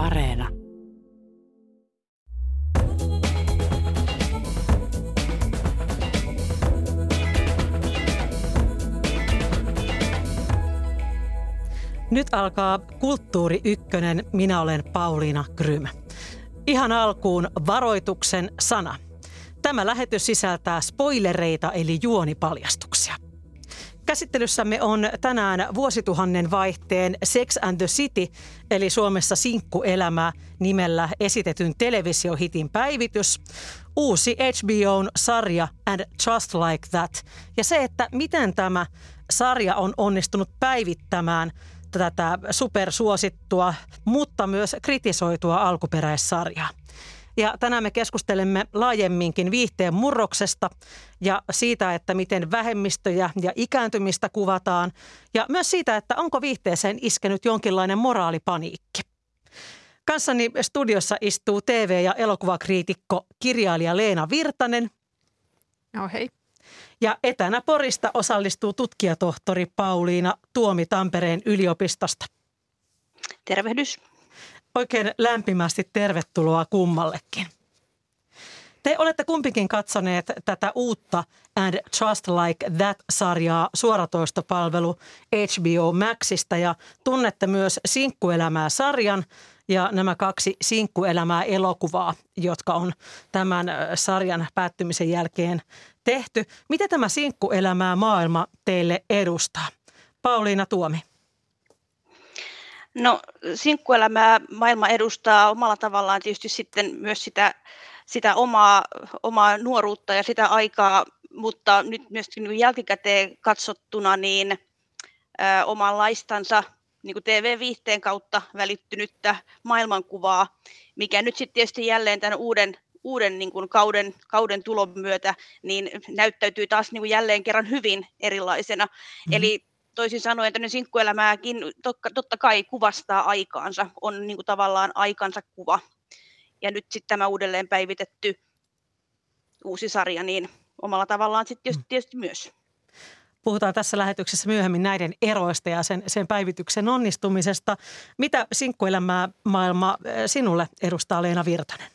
Areena. Nyt alkaa Kulttuuri Ykkönen. Minä olen Pauliina Grym. Ihan alkuun varoituksen sana. Tämä lähetys sisältää spoilereita eli juonipaljastuksia. Käsittelyssämme on tänään vuosituhannen vaihteen Sex and the City, eli Suomessa sinkkuelämä nimellä esitetyn televisiohitin päivitys, uusi HBOn sarja And Just Like That, ja se, että miten tämä sarja on onnistunut päivittämään tätä supersuosittua, mutta myös kritisoitua alkuperäissarjaa. Ja tänään me keskustelemme laajemminkin viihteen murroksesta ja siitä, että miten vähemmistöjä ja ikääntymistä kuvataan ja myös siitä, että onko viihteeseen iskenyt jonkinlainen moraalipaniikki. Kanssani studiossa istuu TV- ja elokuvakriitikko kirjailija Leena Virtanen. No hei. Ja etänä Porista osallistuu tutkijatohtori Pauliina Tuomi Tampereen yliopistosta. Tervehdys. Oikein lämpimästi tervetuloa kummallekin. Te olette kumpikin katsoneet tätä uutta And Just Like That-sarjaa suoratoistopalvelu HBO Maxista ja tunnette myös Sinkkuelämää-sarjan ja nämä kaksi Sinkkuelämää elokuvaa, jotka on tämän sarjan päättymisen jälkeen tehty. Mitä tämä Sinkkuelämää maailma teille edustaa? Pauliina Tuomi. No sinkkuelämää maailma edustaa omalla tavallaan tietysti sitten myös sitä, sitä omaa, omaa nuoruutta ja sitä aikaa, mutta nyt myös niin jälkikäteen katsottuna niin ö, omanlaistansa niin kuin TV-viihteen kautta välittynyttä maailmankuvaa, mikä nyt sitten tietysti jälleen tämän uuden, uuden niin kuin kauden, kauden tulon myötä niin näyttäytyy taas niin kuin jälleen kerran hyvin erilaisena. Mm-hmm. Eli toisin sanoen tämmöinen sinkkuelämääkin totta kai kuvastaa aikaansa, on niin kuin tavallaan aikansa kuva. Ja nyt sitten tämä uudelleen päivitetty uusi sarja, niin omalla tavallaan sitten tietysti, tietysti myös. Puhutaan tässä lähetyksessä myöhemmin näiden eroista ja sen, sen päivityksen onnistumisesta. Mitä sinkkuelämää maailma sinulle edustaa Leena Virtanen?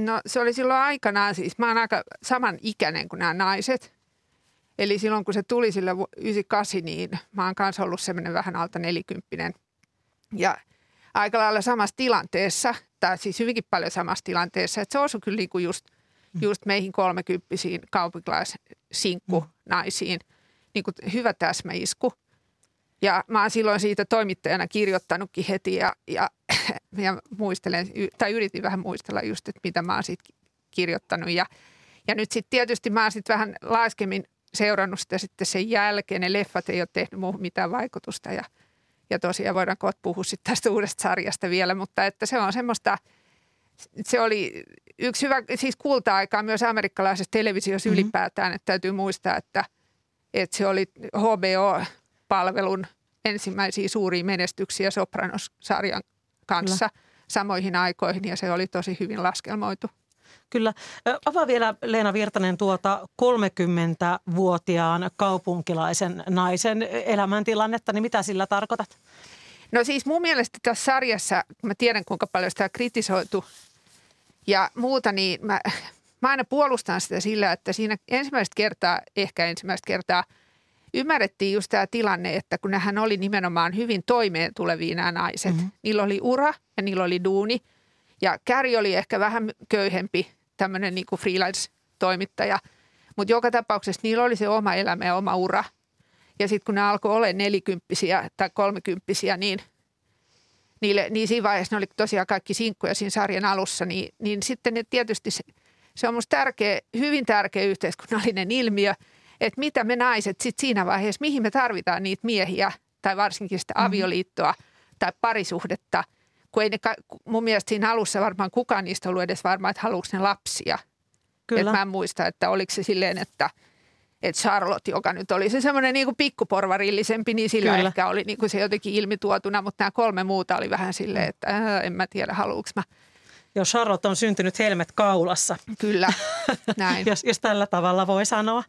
No se oli silloin aikanaan siis, mä oon aika saman ikäinen kuin nämä naiset. Eli silloin kun se tuli sille 98, niin mä oon kanssa ollut semmoinen vähän alta nelikymppinen. Ja aika lailla samassa tilanteessa, tai siis hyvinkin paljon samassa tilanteessa, että se osui kyllä niin kuin just, mm. just meihin kolmekymppisiin kaupunkilaisinkku mm. naisiin. Niin kuin hyvä täsmäisku. Ja mä oon silloin siitä toimittajana kirjoittanutkin heti ja, ja, ja muistelen, tai yritin vähän muistella just, että mitä mä oon siitä kirjoittanut. Ja, ja nyt sitten tietysti mä oon sitten vähän laskemmin seurannut sitä sitten sen jälkeen. Ne leffat ei ole tehnyt muuhun mitään vaikutusta ja, ja tosiaan voidaan kohta puhua sitten tästä uudesta sarjasta vielä, mutta että se on semmoista, se oli yksi hyvä, siis kulta-aikaa myös amerikkalaisessa televisiossa mm-hmm. ylipäätään, että täytyy muistaa, että, että se oli HBO-palvelun ensimmäisiä suuria menestyksiä Sopranos-sarjan kanssa Kyllä. samoihin aikoihin ja se oli tosi hyvin laskelmoitu. Kyllä. Avaa vielä Leena Virtanen tuota 30-vuotiaan kaupunkilaisen naisen elämäntilannetta, niin mitä sillä tarkoitat? No siis mun mielestä tässä sarjassa, mä tiedän kuinka paljon sitä on kritisoitu ja muuta, niin mä, mä aina puolustan sitä sillä, että siinä ensimmäistä kertaa, ehkä ensimmäistä kertaa ymmärrettiin just tämä tilanne, että kun hän oli nimenomaan hyvin toimeen tulevia nämä naiset. Mm-hmm. Niillä oli ura ja niillä oli duuni – ja Käri oli ehkä vähän köyhempi tämmöinen niin freelance-toimittaja, mutta joka tapauksessa niillä oli se oma elämä ja oma ura. Ja sitten kun ne alkoi olla nelikymppisiä tai kolmekymppisiä, niin, niille, niin siinä vaiheessa ne oli tosiaan kaikki sinkkuja siinä sarjan alussa, niin, niin sitten ne tietysti se, se on musta tärkeä, hyvin tärkeä yhteiskunnallinen ilmiö, että mitä me naiset sitten siinä vaiheessa, mihin me tarvitaan niitä miehiä tai varsinkin sitä mm-hmm. avioliittoa tai parisuhdetta – kun ei ne, mun mielestä siinä alussa varmaan kukaan niistä ollut edes varma, että haluuko ne lapsia. Kyllä. Et mä en muista, että oliko se silleen, että, että Charlotte, joka nyt oli se semmoinen niin pikkuporvarillisempi, niin sillä Kyllä. ehkä oli niin kuin se jotenkin ilmituotuna, mutta nämä kolme muuta oli vähän silleen, että äh, en mä tiedä, haluuks mä. Joo, Charlotte on syntynyt helmet kaulassa. Kyllä, näin. jos, jos tällä tavalla voi sanoa.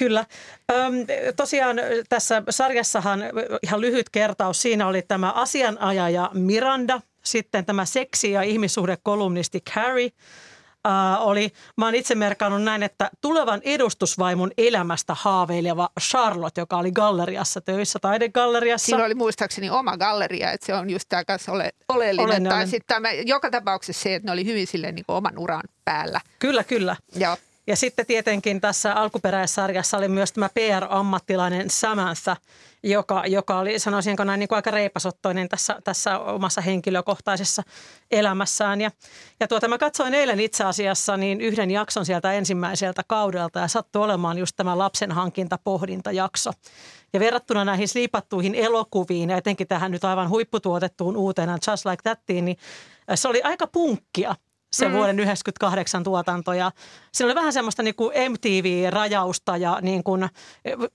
Kyllä. Öm, tosiaan tässä sarjassahan ihan lyhyt kertaus. Siinä oli tämä asianajaja Miranda, sitten tämä seksi- ja ihmissuhdekolumnisti Carrie – äh, oli, mä oon itse merkannut näin, että tulevan edustusvaimon elämästä haaveileva Charlotte, joka oli galleriassa töissä, taidegalleriassa. Siinä oli muistaakseni oma galleria, että se on just tämä kanssa ole, oleellinen. oleellinen. Tai sitten tämä, joka tapauksessa se, että ne oli hyvin silleen niin oman uran päällä. Kyllä, kyllä. Joo. Ja sitten tietenkin tässä alkuperäissarjassa oli myös tämä PR-ammattilainen Samantha, joka, joka oli, sanoisinko näin, niin kuin aika reipasottoinen tässä, tässä omassa henkilökohtaisessa elämässään. Ja, ja tuota, mä katsoin eilen itse asiassa niin yhden jakson sieltä ensimmäiseltä kaudelta ja sattui olemaan just tämä lapsen hankintapohdintajakso. Ja verrattuna näihin sliipattuihin elokuviin ja etenkin tähän nyt aivan huipputuotettuun uutena Just Like Thattiin, niin se oli aika punkkia se mm. vuoden 1998 tuotanto. Ja siinä oli vähän semmoista niin kuin MTV-rajausta ja niin kuin,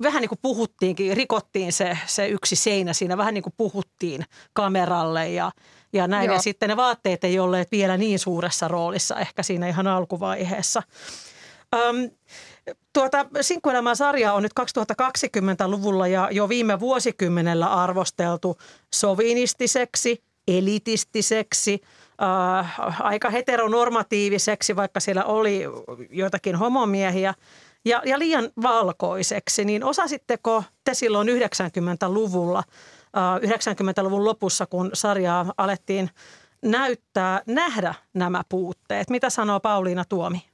vähän niin kuin puhuttiinkin, rikottiin se, se yksi seinä siinä, vähän niin kuin puhuttiin kameralle ja, ja näin. Joo. Ja sitten ne vaatteet ei olleet vielä niin suuressa roolissa ehkä siinä ihan alkuvaiheessa. Öm, Tuota, Sinkkuelämää-sarja on nyt 2020-luvulla ja jo viime vuosikymmenellä arvosteltu sovinistiseksi, elitistiseksi – äh, aika heteronormatiiviseksi, vaikka siellä oli joitakin homomiehiä, ja, ja liian valkoiseksi, niin osasitteko te silloin 90-luvulla, äh, 90-luvun lopussa, kun sarjaa alettiin näyttää, nähdä nämä puutteet? Mitä sanoo Pauliina Tuomi?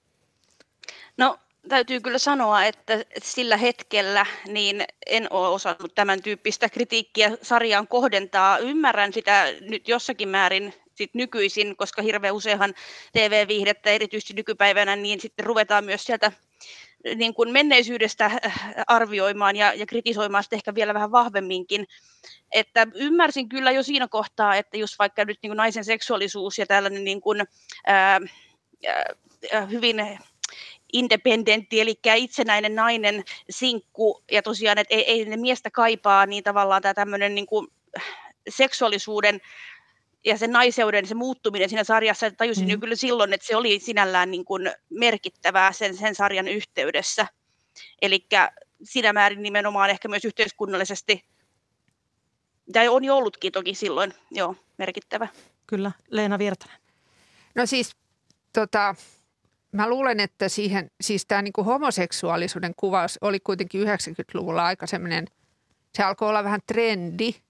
No täytyy kyllä sanoa, että sillä hetkellä niin en ole osannut tämän tyyppistä kritiikkiä sarjaan kohdentaa. Ymmärrän sitä nyt jossakin määrin sit nykyisin, koska hirveän useinhan TV-viihdettä erityisesti nykypäivänä, niin sitten ruvetaan myös sieltä niin kuin menneisyydestä äh, arvioimaan ja, ja kritisoimaan sitä ehkä vielä vähän vahvemminkin. Että ymmärsin kyllä jo siinä kohtaa, että just vaikka nyt niin kuin naisen seksuaalisuus ja tällainen niin kuin, ää, ää, hyvin independentti, eli itsenäinen nainen, sinkku, ja tosiaan, että ei, ei ne miestä kaipaa, niin tavallaan tämä tämmöinen niin kuin seksuaalisuuden ja sen naiseuden se muuttuminen siinä sarjassa, tajusin mm. jo kyllä silloin, että se oli sinällään niin kuin merkittävää sen, sen sarjan yhteydessä. Eli siinä määrin nimenomaan ehkä myös yhteiskunnallisesti, tai on jo ollutkin toki silloin, joo, merkittävä. Kyllä. Leena Virtanen. No siis, tota, mä luulen, että siihen, siis tämä niin homoseksuaalisuuden kuvaus oli kuitenkin 90-luvulla aika semmoinen, se alkoi olla vähän trendi –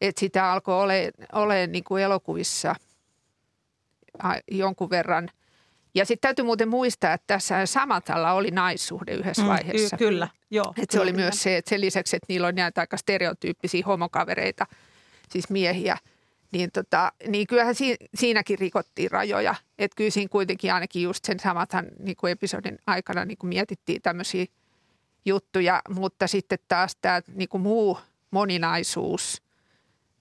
että sitä alkoi ole, ole niin kuin elokuvissa jonkun verran. Ja sitten täytyy muuten muistaa, että tässä Samatalla oli naissuhde yhdessä mm, vaiheessa. Ky- kyllä, joo. Et se oli myös se, että sen lisäksi, että niillä on näitä aika stereotyyppisiä homokavereita, siis miehiä, niin, tota, niin kyllähän si- siinäkin rikottiin rajoja. Että kyllä siinä kuitenkin ainakin just sen samathan niin kuin episodin aikana niin kuin mietittiin tämmöisiä juttuja, mutta sitten taas tämä niin kuin muu moninaisuus –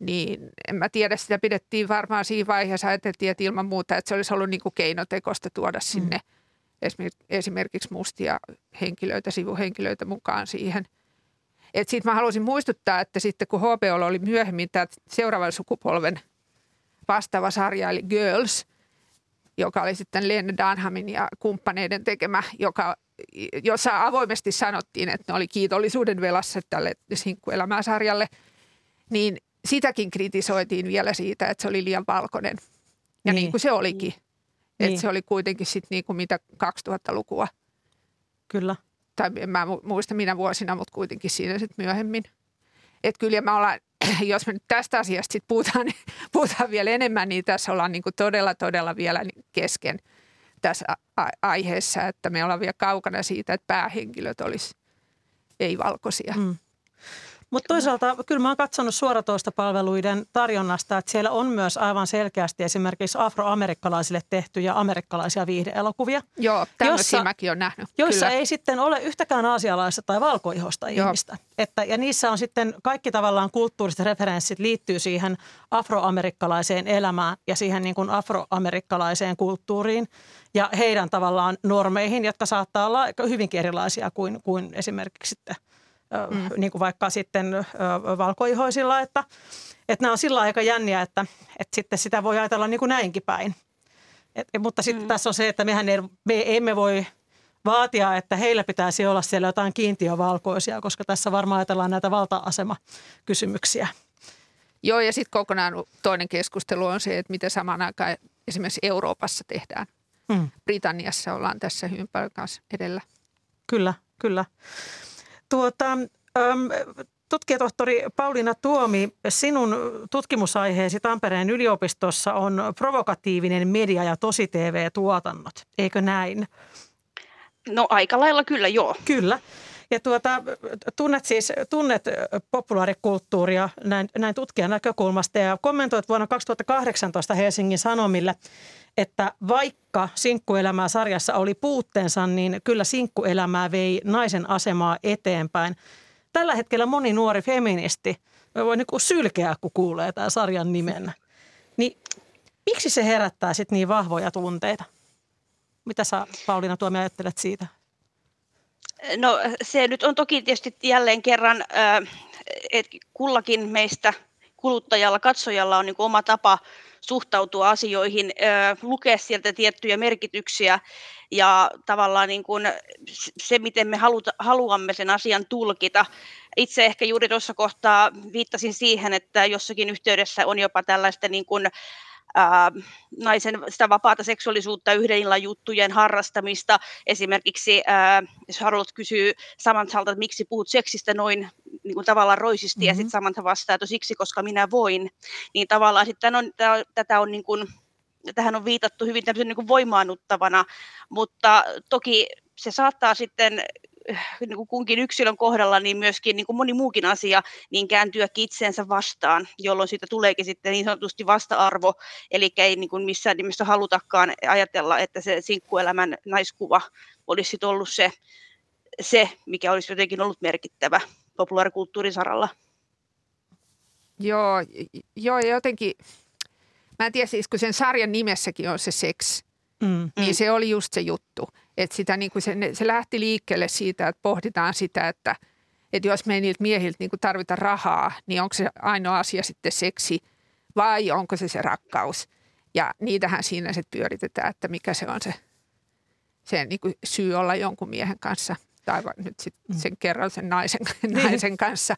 niin en mä tiedä, sitä pidettiin varmaan siinä vaiheessa, ajateltiin, että ilman muuta, että se olisi ollut niin kuin keinotekosta tuoda mm. sinne mm. esimerkiksi mustia henkilöitä, sivuhenkilöitä mukaan siihen. Sitten mä haluaisin muistuttaa, että sitten kun HBO oli myöhemmin tämä seuraavan sukupolven vastaava sarja, eli Girls, joka oli sitten Lene Dunhamin ja kumppaneiden tekemä, joka, jossa avoimesti sanottiin, että ne oli kiitollisuuden velassa tälle sinkkuelämää-sarjalle, niin sitäkin kritisoitiin vielä siitä, että se oli liian valkoinen. Ja niin, niin kuin se olikin. Niin. Että se oli kuitenkin sitten niin kuin mitä 2000-lukua. Kyllä. Tai en mä muista minä vuosina, mutta kuitenkin siinä sitten myöhemmin. Että kyllä me ollaan, jos me nyt tästä asiasta sitten puhutaan, niin puhutaan vielä enemmän, niin tässä ollaan niin kuin todella, todella vielä kesken tässä aiheessa, että me ollaan vielä kaukana siitä, että päähenkilöt olisi ei-valkoisia. Mm. Mutta toisaalta kyllä mä oon katsonut suoratoistopalveluiden tarjonnasta, että siellä on myös aivan selkeästi esimerkiksi afroamerikkalaisille tehtyjä amerikkalaisia viihdeelokuvia. Joo, tämmöisiä mäkin olen nähnyt. Joissa kyllä. ei sitten ole yhtäkään aasialaista tai valkoihosta Joo. ihmistä. Että, ja niissä on sitten kaikki tavallaan kulttuuriset referenssit liittyy siihen afroamerikkalaiseen elämään ja siihen niin kuin afroamerikkalaiseen kulttuuriin ja heidän tavallaan normeihin, jotka saattaa olla hyvinkin erilaisia kuin, kuin esimerkiksi sitten – mm. niin kuin vaikka sitten valkoihoisilla, että, että nämä on sillä aika jänniä, että, että sitten sitä voi ajatella niin kuin näinkin päin. Et, mutta sitten mm. tässä on se, että mehän ei, me emme voi vaatia, että heillä pitäisi olla siellä jotain kiintiövalkoisia, koska tässä varmaan ajatellaan näitä valta-asemakysymyksiä. Joo, ja sitten kokonaan toinen keskustelu on se, että mitä samaan aikaan esimerkiksi Euroopassa tehdään. Mm. Britanniassa ollaan tässä hyvin paljon kanssa edellä. Kyllä, kyllä. Tuota, äm, tutkijatohtori Pauliina Tuomi, sinun tutkimusaiheesi Tampereen yliopistossa on provokatiivinen media- ja tosi-TV-tuotannot, eikö näin? No aika lailla kyllä, joo. Kyllä. Ja tuota, tunnet siis tunnet populaarikulttuuria näin, näin tutkijan näkökulmasta ja kommentoit vuonna 2018 Helsingin Sanomille, että vaikka sinkkuelämää sarjassa oli puutteensa, niin kyllä sinkkuelämää vei naisen asemaa eteenpäin. Tällä hetkellä moni nuori feministi voi niin sylkeä, kun kuulee tämän sarjan nimen. Niin miksi se herättää sitten niin vahvoja tunteita? Mitä sä Pauliina Tuomi ajattelet siitä? No se nyt on toki tietysti jälleen kerran, että kullakin meistä kuluttajalla, katsojalla on niin oma tapa suhtautua asioihin, lukea sieltä tiettyjä merkityksiä ja tavallaan niin kuin se, miten me haluta, haluamme sen asian tulkita. Itse ehkä juuri tuossa kohtaa viittasin siihen, että jossakin yhteydessä on jopa tällaista niin kuin, ää, naisen sitä vapaata seksuaalisuutta yhden illan juttujen harrastamista. Esimerkiksi ää, jos Harold kysyy Samanthalta, että miksi puhut seksistä noin niin kuin tavallaan roisisti mm-hmm. ja sitten Samantha vastaa, että siksi, koska minä voin, niin tavallaan sitten on, tätä on niin kuin, tähän on viitattu hyvin tämmöisen niin kuin voimaannuttavana, mutta toki se saattaa sitten kunkin yksilön kohdalla, niin myöskin niin kuin moni muukin asia, niin kääntyä itseensä vastaan, jolloin siitä tuleekin sitten niin sanotusti vasta-arvo, eli ei niin kuin missään nimessä halutakaan ajatella, että se sinkkuelämän naiskuva olisi ollut se, se, mikä olisi jotenkin ollut merkittävä populaarikulttuurin saralla. Joo, joo, jotenkin, mä en tiedä siis, kun sen sarjan nimessäkin on se seks, mm. niin mm. se oli just se juttu. Että sitä, niin kuin se, se lähti liikkeelle siitä, että pohditaan sitä, että, että jos me ei niiltä miehiltä niin kuin tarvita rahaa, niin onko se ainoa asia sitten seksi vai onko se se rakkaus. Ja niitähän siinä sitten pyöritetään, että mikä se on se, se niin kuin syy olla jonkun miehen kanssa tai nyt sit mm. sen kerran sen naisen, niin. naisen kanssa.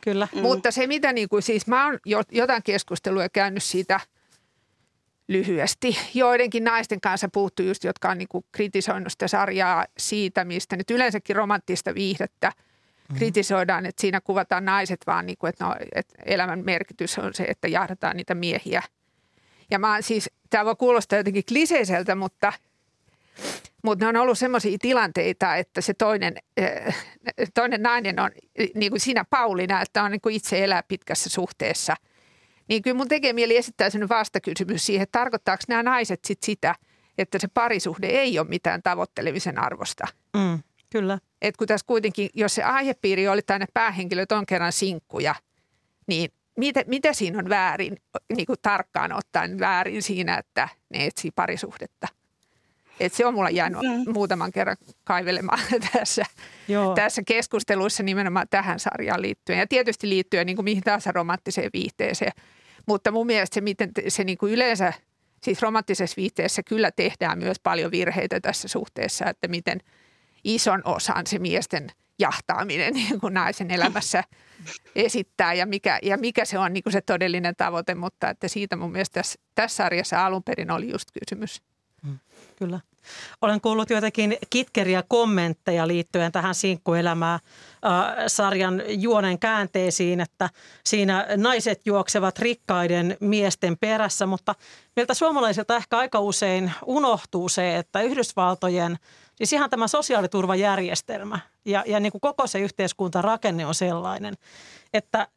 Kyllä. Mm. Mutta se mitä niin kuin, siis mä oon jotain keskustelua käynyt siitä – lyhyesti. Joidenkin naisten kanssa puhuttu just, jotka on niin kuin kritisoinut sitä sarjaa siitä, mistä nyt yleensäkin romanttista viihdettä mm-hmm. kritisoidaan, että siinä kuvataan naiset vaan, niin kuin, että, no, että elämän merkitys on se, että jahdataan niitä miehiä. Ja mä siis, tämä voi kuulostaa jotenkin kliseiseltä, mutta, mutta ne on ollut sellaisia tilanteita, että se toinen, eh, toinen nainen on niin kuin sinä Paulina, että on niin kuin itse elää pitkässä suhteessa – niin kyllä mun tekee mieli esittää sellainen vastakysymys siihen, että tarkoittaako nämä naiset sit sitä, että se parisuhde ei ole mitään tavoittelemisen arvosta. Mm, kyllä. Et kun tässä kuitenkin, jos se aihepiiri oli tänne päähenkilöt on kerran sinkkuja, niin mitä, mitä siinä on väärin, niin kuin tarkkaan ottaen väärin siinä, että ne etsii parisuhdetta? Et se on mulla jäänyt mm. muutaman kerran kaivelemaan tässä, Joo. tässä keskustelussa nimenomaan tähän sarjaan liittyen. Ja tietysti liittyen niin kuin mihin tahansa romanttiseen viihteeseen. Mutta mun mielestä se, miten se niin kuin yleensä, siis romanttisessa viihteessä kyllä tehdään myös paljon virheitä tässä suhteessa, että miten ison osan se miesten jahtaaminen niin kuin naisen elämässä esittää ja mikä, ja mikä se on niin kuin se todellinen tavoite, mutta että siitä mun mielestä tässä, tässä sarjassa alun perin oli just kysymys. Mm, kyllä. Olen kuullut joitakin kitkeriä kommentteja liittyen tähän sinkkuelämää sarjan juonen käänteisiin, että siinä naiset juoksevat rikkaiden miesten perässä, mutta meiltä suomalaisilta ehkä aika usein unohtuu se, että Yhdysvaltojen, siis ihan tämä sosiaaliturvajärjestelmä ja, ja niin kuin koko se yhteiskuntarakenne on sellainen, että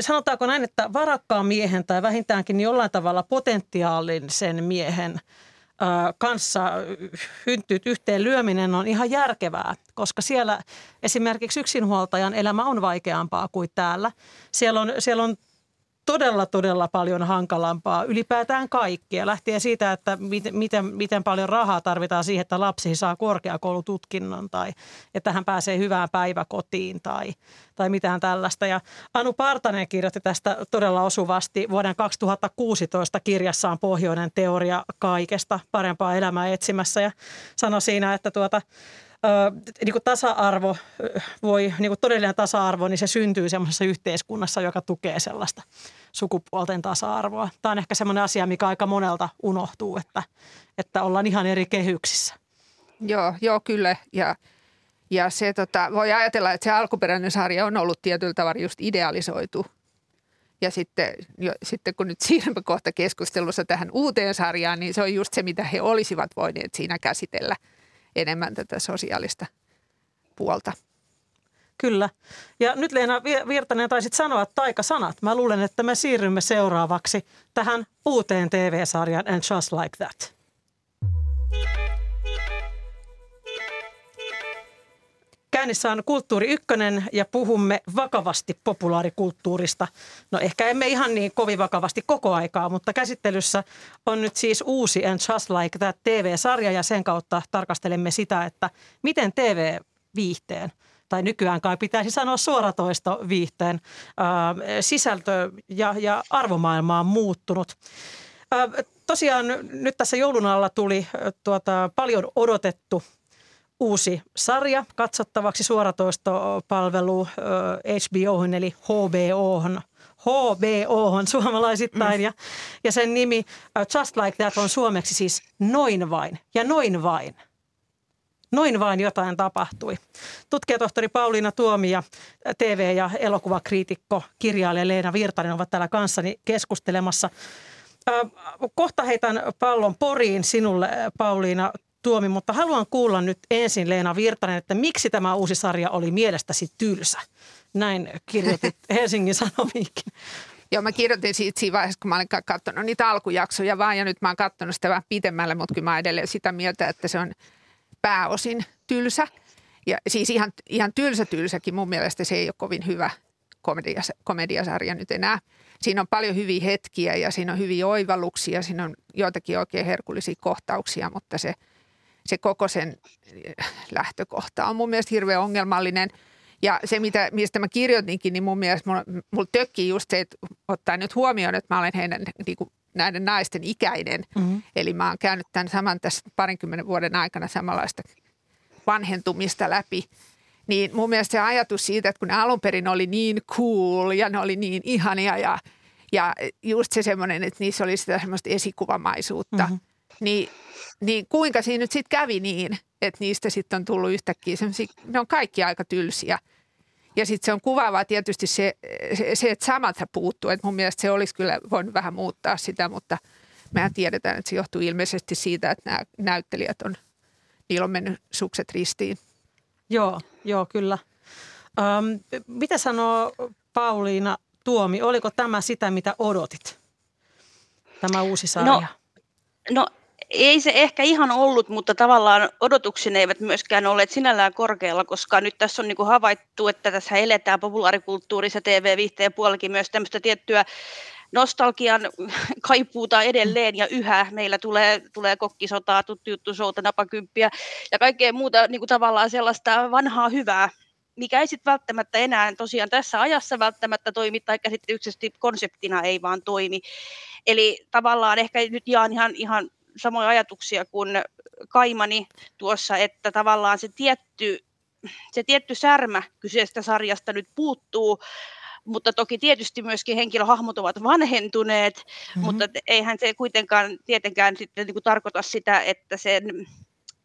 sanotaanko näin, että varakkaan miehen tai vähintäänkin jollain tavalla potentiaalisen miehen – kanssa hynttyyt yhteen lyöminen on ihan järkevää, koska siellä esimerkiksi yksinhuoltajan elämä on vaikeampaa kuin täällä. Siellä on, siellä on todella, todella paljon hankalampaa ylipäätään kaikkea. Lähtien siitä, että miten, miten, paljon rahaa tarvitaan siihen, että lapsi saa korkeakoulututkinnon tai että hän pääsee hyvään päiväkotiin tai, tai mitään tällaista. Ja Anu Partanen kirjoitti tästä todella osuvasti vuoden 2016 kirjassaan Pohjoinen teoria kaikesta, parempaa elämää etsimässä ja sanoi siinä, että tuota, niin kuin tasa-arvo voi, niin kuin todellinen tasa-arvo, niin se syntyy semmoisessa yhteiskunnassa, joka tukee sellaista sukupuolten tasa-arvoa. Tämä on ehkä semmoinen asia, mikä aika monelta unohtuu, että, että ollaan ihan eri kehyksissä. Joo, joo kyllä. Ja, ja se tota, voi ajatella, että se alkuperäinen sarja on ollut tietyllä tavalla just idealisoitu. Ja sitten, jo, sitten kun nyt siirrymme kohta keskustelussa tähän uuteen sarjaan, niin se on just se, mitä he olisivat voineet siinä käsitellä – enemmän tätä sosiaalista puolta. Kyllä. Ja nyt Leena Virtanen taisit sanoa taikasanat. Mä luulen, että me siirrymme seuraavaksi tähän uuteen TV-sarjaan And Just Like That. Käynnissä on Kulttuuri Ykkönen ja puhumme vakavasti populaarikulttuurista. No ehkä emme ihan niin kovin vakavasti koko aikaa, mutta käsittelyssä on nyt siis uusi And Just Like That TV-sarja ja sen kautta tarkastelemme sitä, että miten TV-viihteen tai nykyään kai pitäisi sanoa suoratoisto viihteen sisältö ja, ja arvomaailma on muuttunut. Tosiaan nyt tässä joulun alla tuli tuota, paljon odotettu uusi sarja katsottavaksi suoratoistopalvelu HBO eli HBO HBO suomalaisittain ja, ja sen nimi Just Like That on suomeksi siis Noin vain ja Noin vain. Noin vain jotain tapahtui. Tutkijatohtori Pauliina Tuomi ja TV- ja elokuvakriitikko, kirjailija Leena Virtanen ovat täällä kanssani keskustelemassa. Kohta heitän pallon poriin sinulle, Pauliina Tuomi, mutta haluan kuulla nyt ensin Leena Virtanen, että miksi tämä uusi sarja oli mielestäsi tylsä? Näin kirjoitit Helsingin Sanomiinkin. Joo, mä kirjoitin siitä siinä vaiheessa, kun mä olin katsonut niitä alkujaksoja vaan, ja nyt mä oon katsonut sitä vähän pitemmälle, mutta kyllä mä edelleen sitä mieltä, että se on pääosin tylsä. Ja siis ihan, ihan tylsä tylsäkin mun mielestä se ei ole kovin hyvä komedias, komediasarja nyt enää. Siinä on paljon hyviä hetkiä ja siinä on hyviä oivalluksia, siinä on joitakin oikein herkullisia kohtauksia, mutta se – se koko sen eh, lähtökohta on mun mielestä hirveän ongelmallinen. Ja se, mitä, mistä mä kirjoitinkin, niin mun mielestä mulla, mulla tökkii just se, että ottaa nyt huomioon, että mä olen heidän niin kuin, näiden naisten ikäinen. Mm-hmm. Eli mä oon käynyt tämän saman tässä parinkymmenen vuoden aikana samanlaista vanhentumista läpi. Niin mun mielestä se ajatus siitä, että kun ne alun perin oli niin cool ja ne oli niin ihania ja, ja just se semmoinen, että niissä oli sitä semmoista esikuvamaisuutta, mm-hmm. Niin niin kuinka siinä nyt sitten kävi niin, että niistä sitten on tullut yhtäkkiä semmoisia, ne on kaikki aika tylsiä. Ja sitten se on kuvaavaa tietysti se, se, että Samantha puuttuu. Että mun mielestä se olisi kyllä voinut vähän muuttaa sitä, mutta mehän tiedetään, että se johtuu ilmeisesti siitä, että nämä näyttelijät on, niillä on mennyt sukset ristiin. Joo, joo kyllä. Öm, mitä sanoo Pauliina Tuomi, oliko tämä sitä, mitä odotit? Tämä uusi sarja. No, no ei se ehkä ihan ollut, mutta tavallaan odotukseni eivät myöskään olleet sinällään korkealla, koska nyt tässä on niin kuin havaittu, että tässä eletään populaarikulttuurissa TV-viihteen puolellakin myös tämmöistä tiettyä nostalgian kaipuuta edelleen ja yhä meillä tulee, tulee kokkisotaa, tuttu juttu, souta, napakymppiä ja kaikkea muuta niin kuin tavallaan sellaista vanhaa hyvää, mikä ei sitten välttämättä enää tosiaan tässä ajassa välttämättä toimi tai käsittelyksesti konseptina ei vaan toimi. Eli tavallaan ehkä nyt jaan ihan, ihan samoja ajatuksia kuin Kaimani tuossa, että tavallaan se tietty, se tietty särmä kyseisestä sarjasta nyt puuttuu, mutta toki tietysti myöskin henkilöhahmot ovat vanhentuneet, mm-hmm. mutta eihän se kuitenkaan tietenkään sitten niin kuin tarkoita sitä, että sen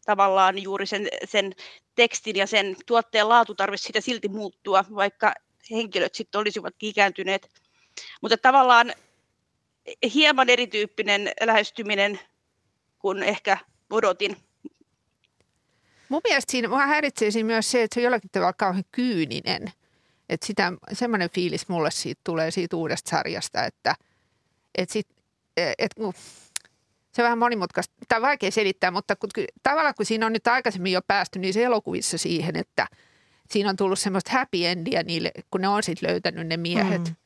tavallaan juuri sen, sen tekstin ja sen tuotteen laatu tarvitsisi sitä silti muuttua, vaikka henkilöt sitten olisivat ikääntyneet. Mutta tavallaan hieman erityyppinen lähestyminen kuin ehkä odotin. Mun mielestä siinä mua häiritsee siinä myös se, että se on jollakin tavalla kauhean kyyninen. Että sitä, semmoinen fiilis mulle siitä tulee siitä uudesta sarjasta, että, että sit, et, se on vähän monimutkaista. Tämä on vaikea selittää, mutta kun, tavallaan kun siinä on nyt aikaisemmin jo päästy niin se elokuvissa siihen, että siinä on tullut semmoista happy endia niille, kun ne on sitten löytänyt ne miehet. Mm.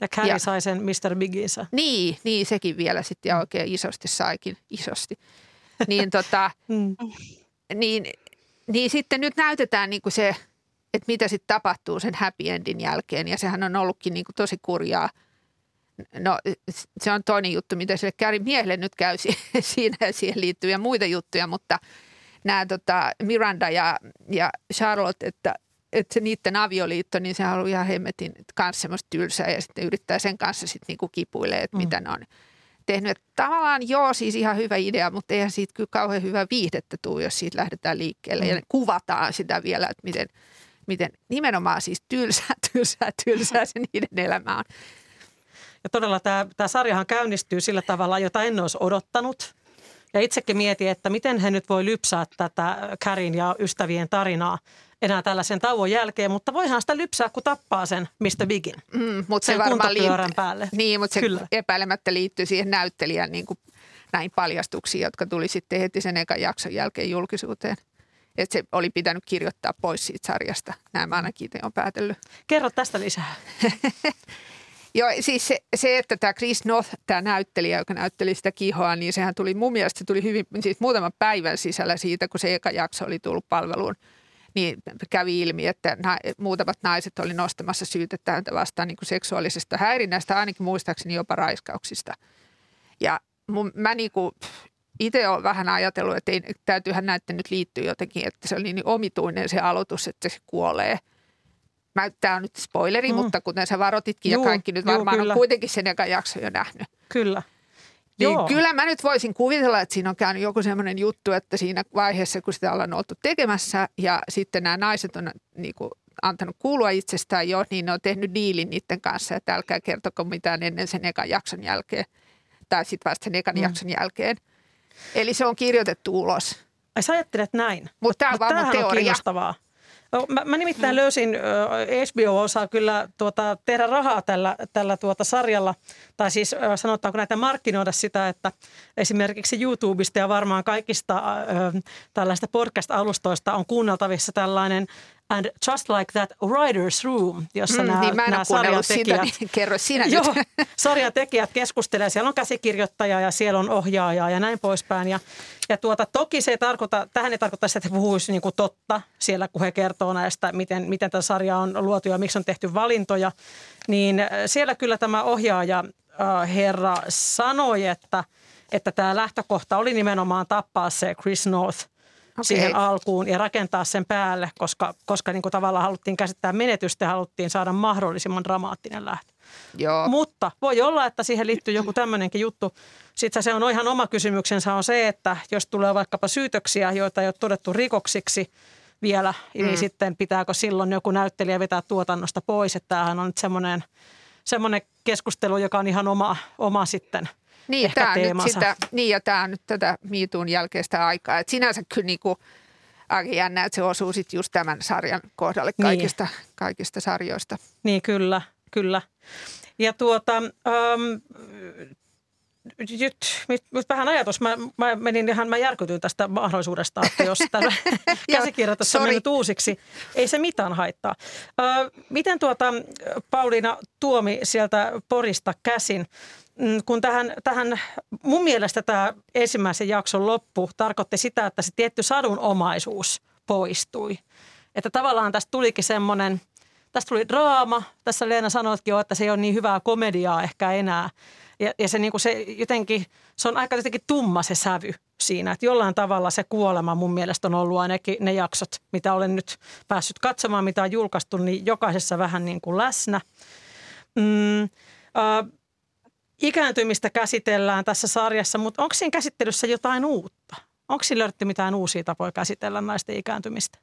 Ja Carrie ja, sai sen Mr. Bigginsä. Niin, niin, sekin vielä sitten ja oikein isosti saikin, isosti. Niin, tota, mm. niin, niin sitten nyt näytetään niin kuin se, että mitä sitten tapahtuu sen happy endin jälkeen. Ja sehän on ollutkin niin kuin tosi kurjaa. No se on toinen juttu, mitä sille käri miehelle nyt käy siinä ja siihen liittyviä muita juttuja, mutta nämä tota Miranda ja, ja Charlotte, että, että se niiden avioliitto, niin se on ihan hemmetin kanssa semmoista tylsää ja sitten yrittää sen kanssa sitten niinku kipuilee, että mm. mitä ne on tehnyt. Että tavallaan joo, siis ihan hyvä idea, mutta eihän siitä kyllä kauhean hyvä viihdettä tule, jos siitä lähdetään liikkeelle mm. ja kuvataan sitä vielä, että miten, miten nimenomaan siis tylsää, tylsää, tylsää se niiden elämä on. Ja todella tämä, tämä sarjahan käynnistyy sillä tavalla, jota en olisi odottanut. Ja itsekin mietin, että miten he nyt voi lypsää tätä Kärin ja ystävien tarinaa enää tällaisen tauon jälkeen, mutta voihan sitä lypsää, kun tappaa sen Mr. Bigin. Mm, mutta se varmaan liittyy, päälle. Niin, mutta se Kyllä. epäilemättä liittyy siihen näyttelijän niin kuin näin paljastuksiin, jotka tuli sitten heti sen ekan jakson jälkeen julkisuuteen. Että se oli pitänyt kirjoittaa pois siitä sarjasta. Nämä ainakin itse on päätellyt. Kerro tästä lisää. Joo, siis se, se, että tämä Chris North, tämä näyttelijä, joka näytteli sitä kihoa, niin sehän tuli mun mielestä se tuli hyvin, siis muutaman päivän sisällä siitä, kun se eka jakso oli tullut palveluun, niin kävi ilmi, että na, muutamat naiset oli nostamassa syytettä häntä vastaan niin kuin seksuaalisesta häirinnästä, ainakin muistaakseni jopa raiskauksista. Ja mun, mä niin kuin, itse olen vähän ajatellut, että ei, täytyyhän näiden nyt liittyä jotenkin, että se oli niin omituinen se aloitus, että se kuolee – Tämä on nyt spoileri, mm. mutta kuten sä varotitkin juu, ja kaikki nyt varmaan juu, on kuitenkin sen eka jakso jo nähnyt. Kyllä. Niin Joo. kyllä mä nyt voisin kuvitella, että siinä on käynyt joku semmoinen juttu, että siinä vaiheessa, kun sitä ollaan oltu tekemässä ja sitten nämä naiset on niin kuin, antanut kuulua itsestään jo, niin ne on tehnyt diilin niiden kanssa, että älkää kertoko mitään ennen sen ekan jakson jälkeen tai sitten vasta sen ekan mm. jakson jälkeen. Eli se on kirjoitettu ulos. Ai sä ajattelet näin? Mutta tämä on vaan mun teoria. On kiinnostavaa. No, mä, mä nimittäin mm. löysin, HBO osaa kyllä tuota, tehdä rahaa tällä, tällä tuota sarjalla, tai siis sanotaanko näitä markkinoida sitä, että esimerkiksi YouTubesta ja varmaan kaikista äh, tällaista podcast-alustoista on kuunneltavissa tällainen And Just Like That Writer's Room, jossa mm, nämä, niin nämä sarjatekijät, sitä, niin kerro sinä joo, sarjatekijät keskustelevat. Siellä on käsikirjoittaja ja siellä on ohjaaja ja näin poispäin. Ja, ja tuota, toki se ei tarkoita, tähän ei tarkoita sitä, että he puhuisivat niin totta siellä, kun he kertoo näistä, miten, miten tämä sarja on luotu ja miksi on tehty valintoja. Niin äh, siellä kyllä tämä ohjaaja äh, herra sanoi, että, että tämä lähtökohta oli nimenomaan tappaa se Chris North – okay. siihen alkuun ja rakentaa sen päälle, koska, koska niin kuin tavallaan haluttiin käsittää menetystä ja haluttiin saada mahdollisimman dramaattinen lähtö. Joo. Mutta voi olla, että siihen liittyy joku tämmöinenkin juttu. Sitten se on ihan oma kysymyksensä on se, että jos tulee vaikkapa syytöksiä, joita ei ole todettu rikoksiksi vielä, niin mm. niin sitten pitääkö silloin joku näyttelijä vetää tuotannosta pois. Että tämähän on nyt semmoinen, semmoinen keskustelu, joka on ihan oma, oma sitten – niin, tämä nyt sitä, niin ja tämä on nyt tätä miituun jälkeistä aikaa. Et sinänsä kyllä niin kuin, aika jännä, että se osuu sitten just tämän sarjan kohdalle niin. kaikista, niin. kaikista sarjoista. Niin, kyllä, kyllä. Ja tuota, um, nyt, nyt vähän ajatus. Mä, mä menin ihan, mä järkytyin tästä mahdollisuudesta, että jos tämä käsikirjoitus on mennyt uusiksi, ei se mitään haittaa. Uh, miten tuota Pauliina Tuomi sieltä Porista käsin, kun tähän, tähän, mun mielestä tämä ensimmäisen jakson loppu tarkoitti sitä, että se tietty sadunomaisuus poistui. Että tavallaan tästä tulikin semmoinen, tästä tuli draama. Tässä Leena sanoitkin jo, että se ei ole niin hyvää komediaa ehkä enää. Ja, ja se, niin kuin se jotenkin, se on aika jotenkin tumma se sävy siinä, että jollain tavalla se kuolema mun mielestä on ollut ainakin ne jaksot, mitä olen nyt päässyt katsomaan, mitä on julkaistu, niin jokaisessa vähän niin kuin läsnä. Mm, äh, ikääntymistä käsitellään tässä sarjassa, mutta onko siinä käsittelyssä jotain uutta? Onko siinä löydetty mitään uusia tapoja käsitellä naisten ikääntymistä?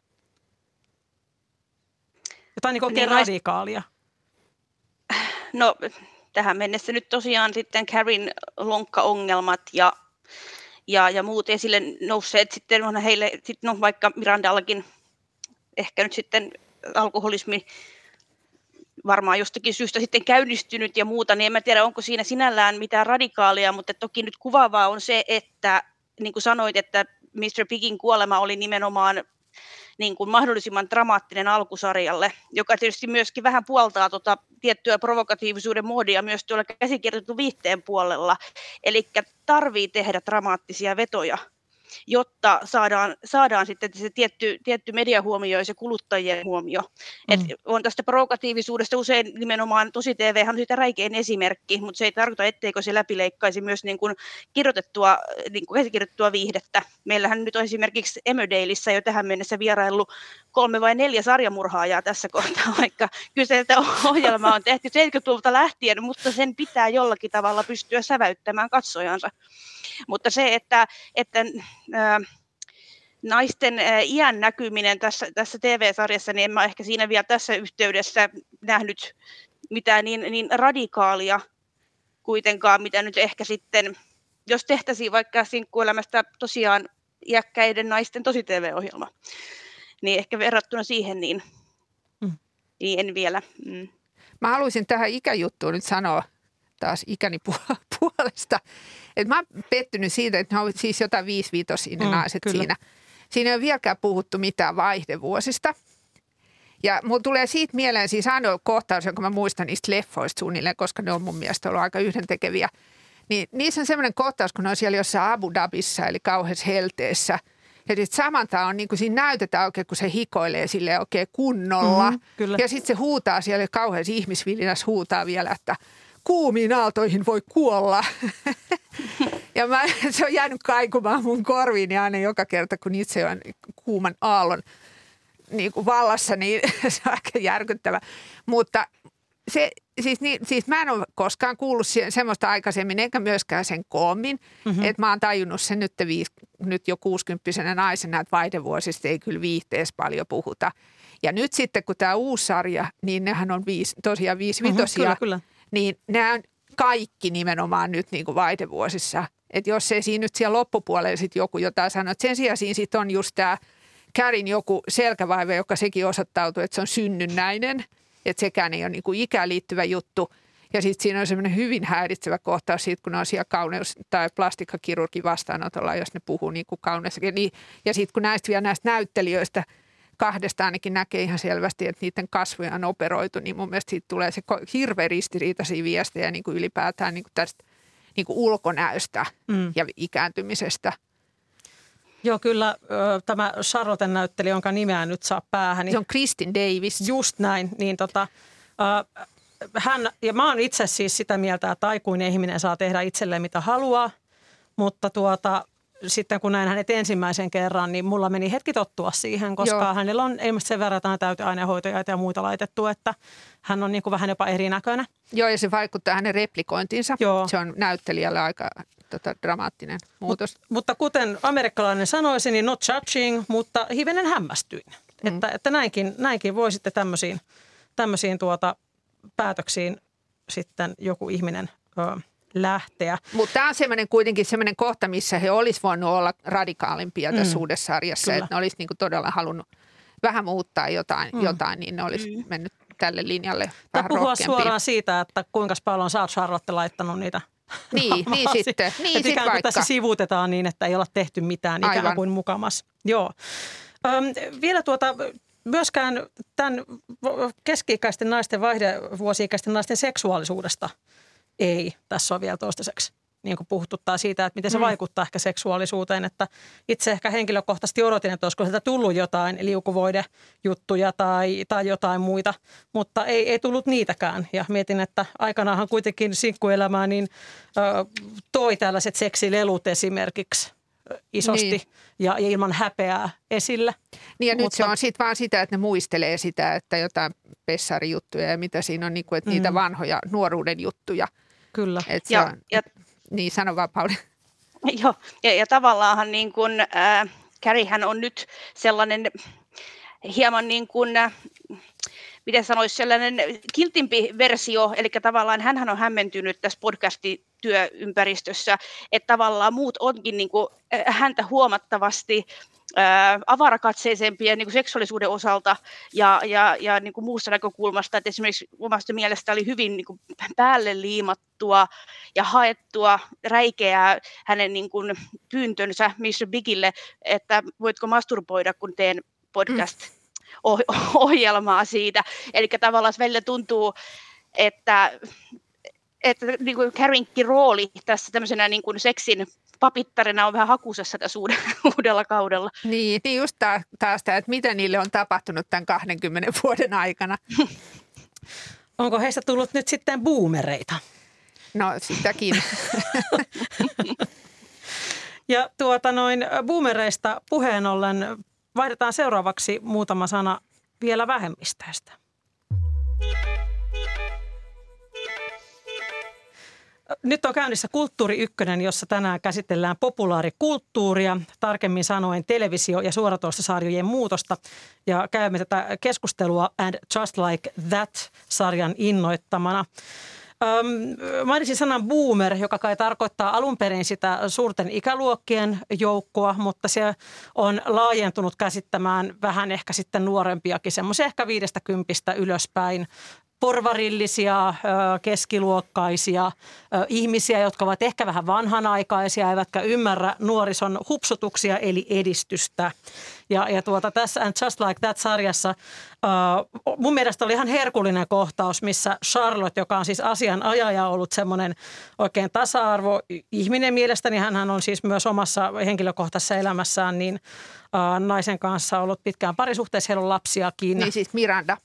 Jotain niin oikein niin, radikaalia? No tähän mennessä nyt tosiaan sitten Karin lonkkaongelmat ja, ja, ja muut esille nousseet sitten on heille, sitten no vaikka Mirandallakin ehkä nyt sitten alkoholismi varmaan jostakin syystä sitten käynnistynyt ja muuta, niin en mä tiedä, onko siinä sinällään mitään radikaalia, mutta toki nyt kuvaavaa on se, että niin kuin sanoit, että Mr. Pigin kuolema oli nimenomaan niin kuin mahdollisimman dramaattinen alkusarjalle, joka tietysti myöskin vähän puoltaa tuota tiettyä provokatiivisuuden muodia myös tuolla käsikirjoitettu viihteen puolella. Eli tarvii tehdä dramaattisia vetoja. Jotta saadaan, saadaan sitten se tietty, tietty mediahuomio ja se kuluttajien huomio. Mm. Et on tästä provokatiivisuudesta usein nimenomaan tosi TV on siitä räikein esimerkki, mutta se ei tarkoita, etteikö se läpileikkaisi myös niin kuin kirjoitettua, niin kuin käsikirjoitettua viihdettä. Meillähän nyt on esimerkiksi Emmerdaleissa jo tähän mennessä vierailu kolme vai neljä sarjamurhaajaa tässä kohtaa, vaikka kyseistä ohjelmaa on tehty 70-luvulta lähtien, mutta sen pitää jollakin tavalla pystyä säväyttämään katsojansa. Mutta se, että, että naisten iän näkyminen tässä, tässä TV-sarjassa, niin en mä ehkä siinä vielä tässä yhteydessä nähnyt mitään niin, niin radikaalia kuitenkaan, mitä nyt ehkä sitten, jos tehtäisiin vaikka sinkkuelämästä tosiaan iäkkäiden naisten tosi TV-ohjelma, niin ehkä verrattuna siihen, niin, mm. niin en vielä. Mm. Mä haluaisin tähän ikäjuttuun nyt sanoa taas ikäni puolesta, että mä oon pettynyt siitä, että ne on siis jotain viisivitosia ne mm, naiset kyllä. siinä. Siinä ei ole vieläkään puhuttu mitään vaihdevuosista. Ja mulla tulee siitä mieleen siis ainoa kohtaus, jonka mä muistan niistä leffoista suunnilleen, koska ne on mun mielestä ollut aika yhdentekeviä. Niin niissä on semmoinen kohtaus, kun ne on siellä jossain Abu Dhabissa, eli kauheassa helteessä – ja sitten Samantha on niin kuin siinä näytetään oikein, kun se hikoilee sille oikein kunnolla. Mm, kyllä. Ja sitten se huutaa siellä kauheassa ihmisvilinässä huutaa vielä, että kuumiin aaltoihin voi kuolla. ja mä, se on jäänyt kaikumaan mun korviin ja aina joka kerta, kun itse on kuuman aallon niin kuin vallassa, niin se on aika järkyttävä. Mutta se, siis, niin, siis mä en ole koskaan kuullut semmoista aikaisemmin, enkä myöskään sen koommin, mm-hmm. että mä oon tajunnut sen nyt, viis, nyt jo 60 naisena, että vaihdevuosista ei kyllä viihteessä paljon puhuta. Ja nyt sitten, kun tämä uusi sarja, niin nehän on viisi, tosiaan viisi mm-hmm, vitosia, kyllä, kyllä. Niin nämä on kaikki nimenomaan nyt niin kuin vaihdevuosissa. Että jos ei siinä nyt siellä loppupuolella sitten joku jotain sano, että sen sijaan siinä sitten on just tämä Kärin joku selkävaive, joka sekin osoittautuu, että se on synnynnäinen – että sekään ei ole niin kuin ikään liittyvä juttu. Ja sitten siinä on semmoinen hyvin häiritsevä kohtaus siitä, kun ne on siellä kauneus- tai plastikkakirurgin vastaanotolla, jos ne puhuu niin kuin kauneus. Niin, ja sitten kun näistä vielä näistä näyttelijöistä kahdesta ainakin näkee ihan selvästi, että niiden kasvoja on operoitu, niin mun mielestä siitä tulee se hirveä ristiriitaisia viestejä niin kuin ylipäätään niin kuin tästä niin kuin ulkonäöstä mm. ja ikääntymisestä – Joo, kyllä tämä Charlotten näyttelijä, jonka nimeä nyt saa päähän. Niin se on Kristin Davis. Just näin. Niin tota, hän, ja mä oon itse siis sitä mieltä, että aikuinen ihminen saa tehdä itselleen mitä haluaa, mutta tuota, sitten kun näin hänet ensimmäisen kerran, niin mulla meni hetki tottua siihen, koska Joo. hänellä on ilmeisesti sen verran täyteainehoitoja ja muuta laitettu, että hän on niin kuin vähän jopa erinäköinen. Joo, ja se vaikuttaa hänen replikointiinsa. Joo. Se on näyttelijälle aika tota, dramaattinen muutos. Mut, mutta kuten amerikkalainen sanoisi, niin not judging, mutta hivenen hämmästyin. Mm. Että, että näinkin, näinkin voi sitten tämmöisiin, tämmöisiin tuota, päätöksiin sitten joku ihminen ö, lähteä. Mutta tämä on semmoinen kuitenkin semmoinen kohta, missä he olisivat voinut olla radikaalimpia tässä mm. uudessa sarjassa. Että ne olisi niinku todella halunnut vähän muuttaa jotain, mm. jotain niin ne olisi mm. mennyt tälle linjalle Tai puhua suoraan siitä, että kuinka paljon sä oot Charlotte laittanut niitä niin, niin sitten. Niin sit ikään kuin tässä sivuutetaan niin, että ei olla tehty mitään Aivan. ikään kuin mukamas. Joo. Öm, vielä tuota, myöskään tämän keski-ikäisten naisten, vaihdevuosi-ikäisten naisten seksuaalisuudesta ei tässä ole vielä toistaiseksi niin kuin puhututtaa siitä, että miten se mm. vaikuttaa ehkä seksuaalisuuteen. Että itse ehkä henkilökohtaisesti odotin, että olisiko sieltä tullut jotain liukuvoidejuttuja tai, tai jotain muita, mutta ei, ei tullut niitäkään. Ja mietin, että aikanaanhan kuitenkin sinkkuelämää niin ö, toi tällaiset seksilelut esimerkiksi isosti niin. ja, ja ilman häpeää esille. Niin ja Mutta, nyt se on sitten vaan sitä, että ne muistelee sitä, että jotain pessarijuttuja ja mitä siinä on, niin kuin, että mm. niitä vanhoja nuoruuden juttuja. Kyllä. Et ja, on, ja niin, sano vaan Pauli. Joo, ja, ja tavallaanhan niin kuin, äh, Kärihän on nyt sellainen hieman niin kuin, äh, miten sanoisi, sellainen kiltimpi versio, eli tavallaan hän on hämmentynyt tässä podcast-työympäristössä, että tavallaan muut onkin niin kuin, äh, häntä huomattavasti ää, avarakatseisempi niin kuin seksuaalisuuden osalta ja, ja, ja niin kuin muusta näkökulmasta, että esimerkiksi omasta mielestä oli hyvin niin kuin päälle liimattua ja haettua räikeää hänen niin kuin pyyntönsä Mr. Bigille, että voitko masturboida, kun teen podcast ohjelmaa siitä. Eli tavallaan välillä tuntuu, että että niin kuin Carrinkkin rooli tässä tämmöisenä niin kuin seksin papittarina on vähän hakusessa tässä uudella kaudella. Niin, niin just taas tämä, että mitä niille on tapahtunut tämän 20 vuoden aikana. Onko heistä tullut nyt sitten boomereita? No sitäkin. ja tuota noin boomereista puheen ollen vaihdetaan seuraavaksi muutama sana vielä vähemmistöistä. Nyt on käynnissä Kulttuuri Ykkönen, jossa tänään käsitellään populaarikulttuuria, tarkemmin sanoen televisio- ja suoratoistosarjojen muutosta. Ja käymme tätä keskustelua And Just Like That-sarjan innoittamana. Öm, mainitsin sanan boomer, joka kai tarkoittaa alun perin sitä suurten ikäluokkien joukkoa, mutta se on laajentunut käsittämään vähän ehkä sitten nuorempiakin, semmoisia ehkä viidestä kympistä ylöspäin porvarillisia, keskiluokkaisia ihmisiä, jotka ovat ehkä vähän vanhanaikaisia, eivätkä ymmärrä nuorison hupsutuksia eli edistystä. Ja, ja tuota, tässä And Just Like That-sarjassa uh, mun mielestä oli ihan herkullinen kohtaus, missä Charlotte, joka on siis asianajaja ollut semmoinen oikein tasa-arvo ihminen mielestäni, hän on siis myös omassa henkilökohtaisessa elämässään, niin naisen kanssa ollut pitkään parisuhteessa, heillä on lapsiakin. Niin siis Miranda.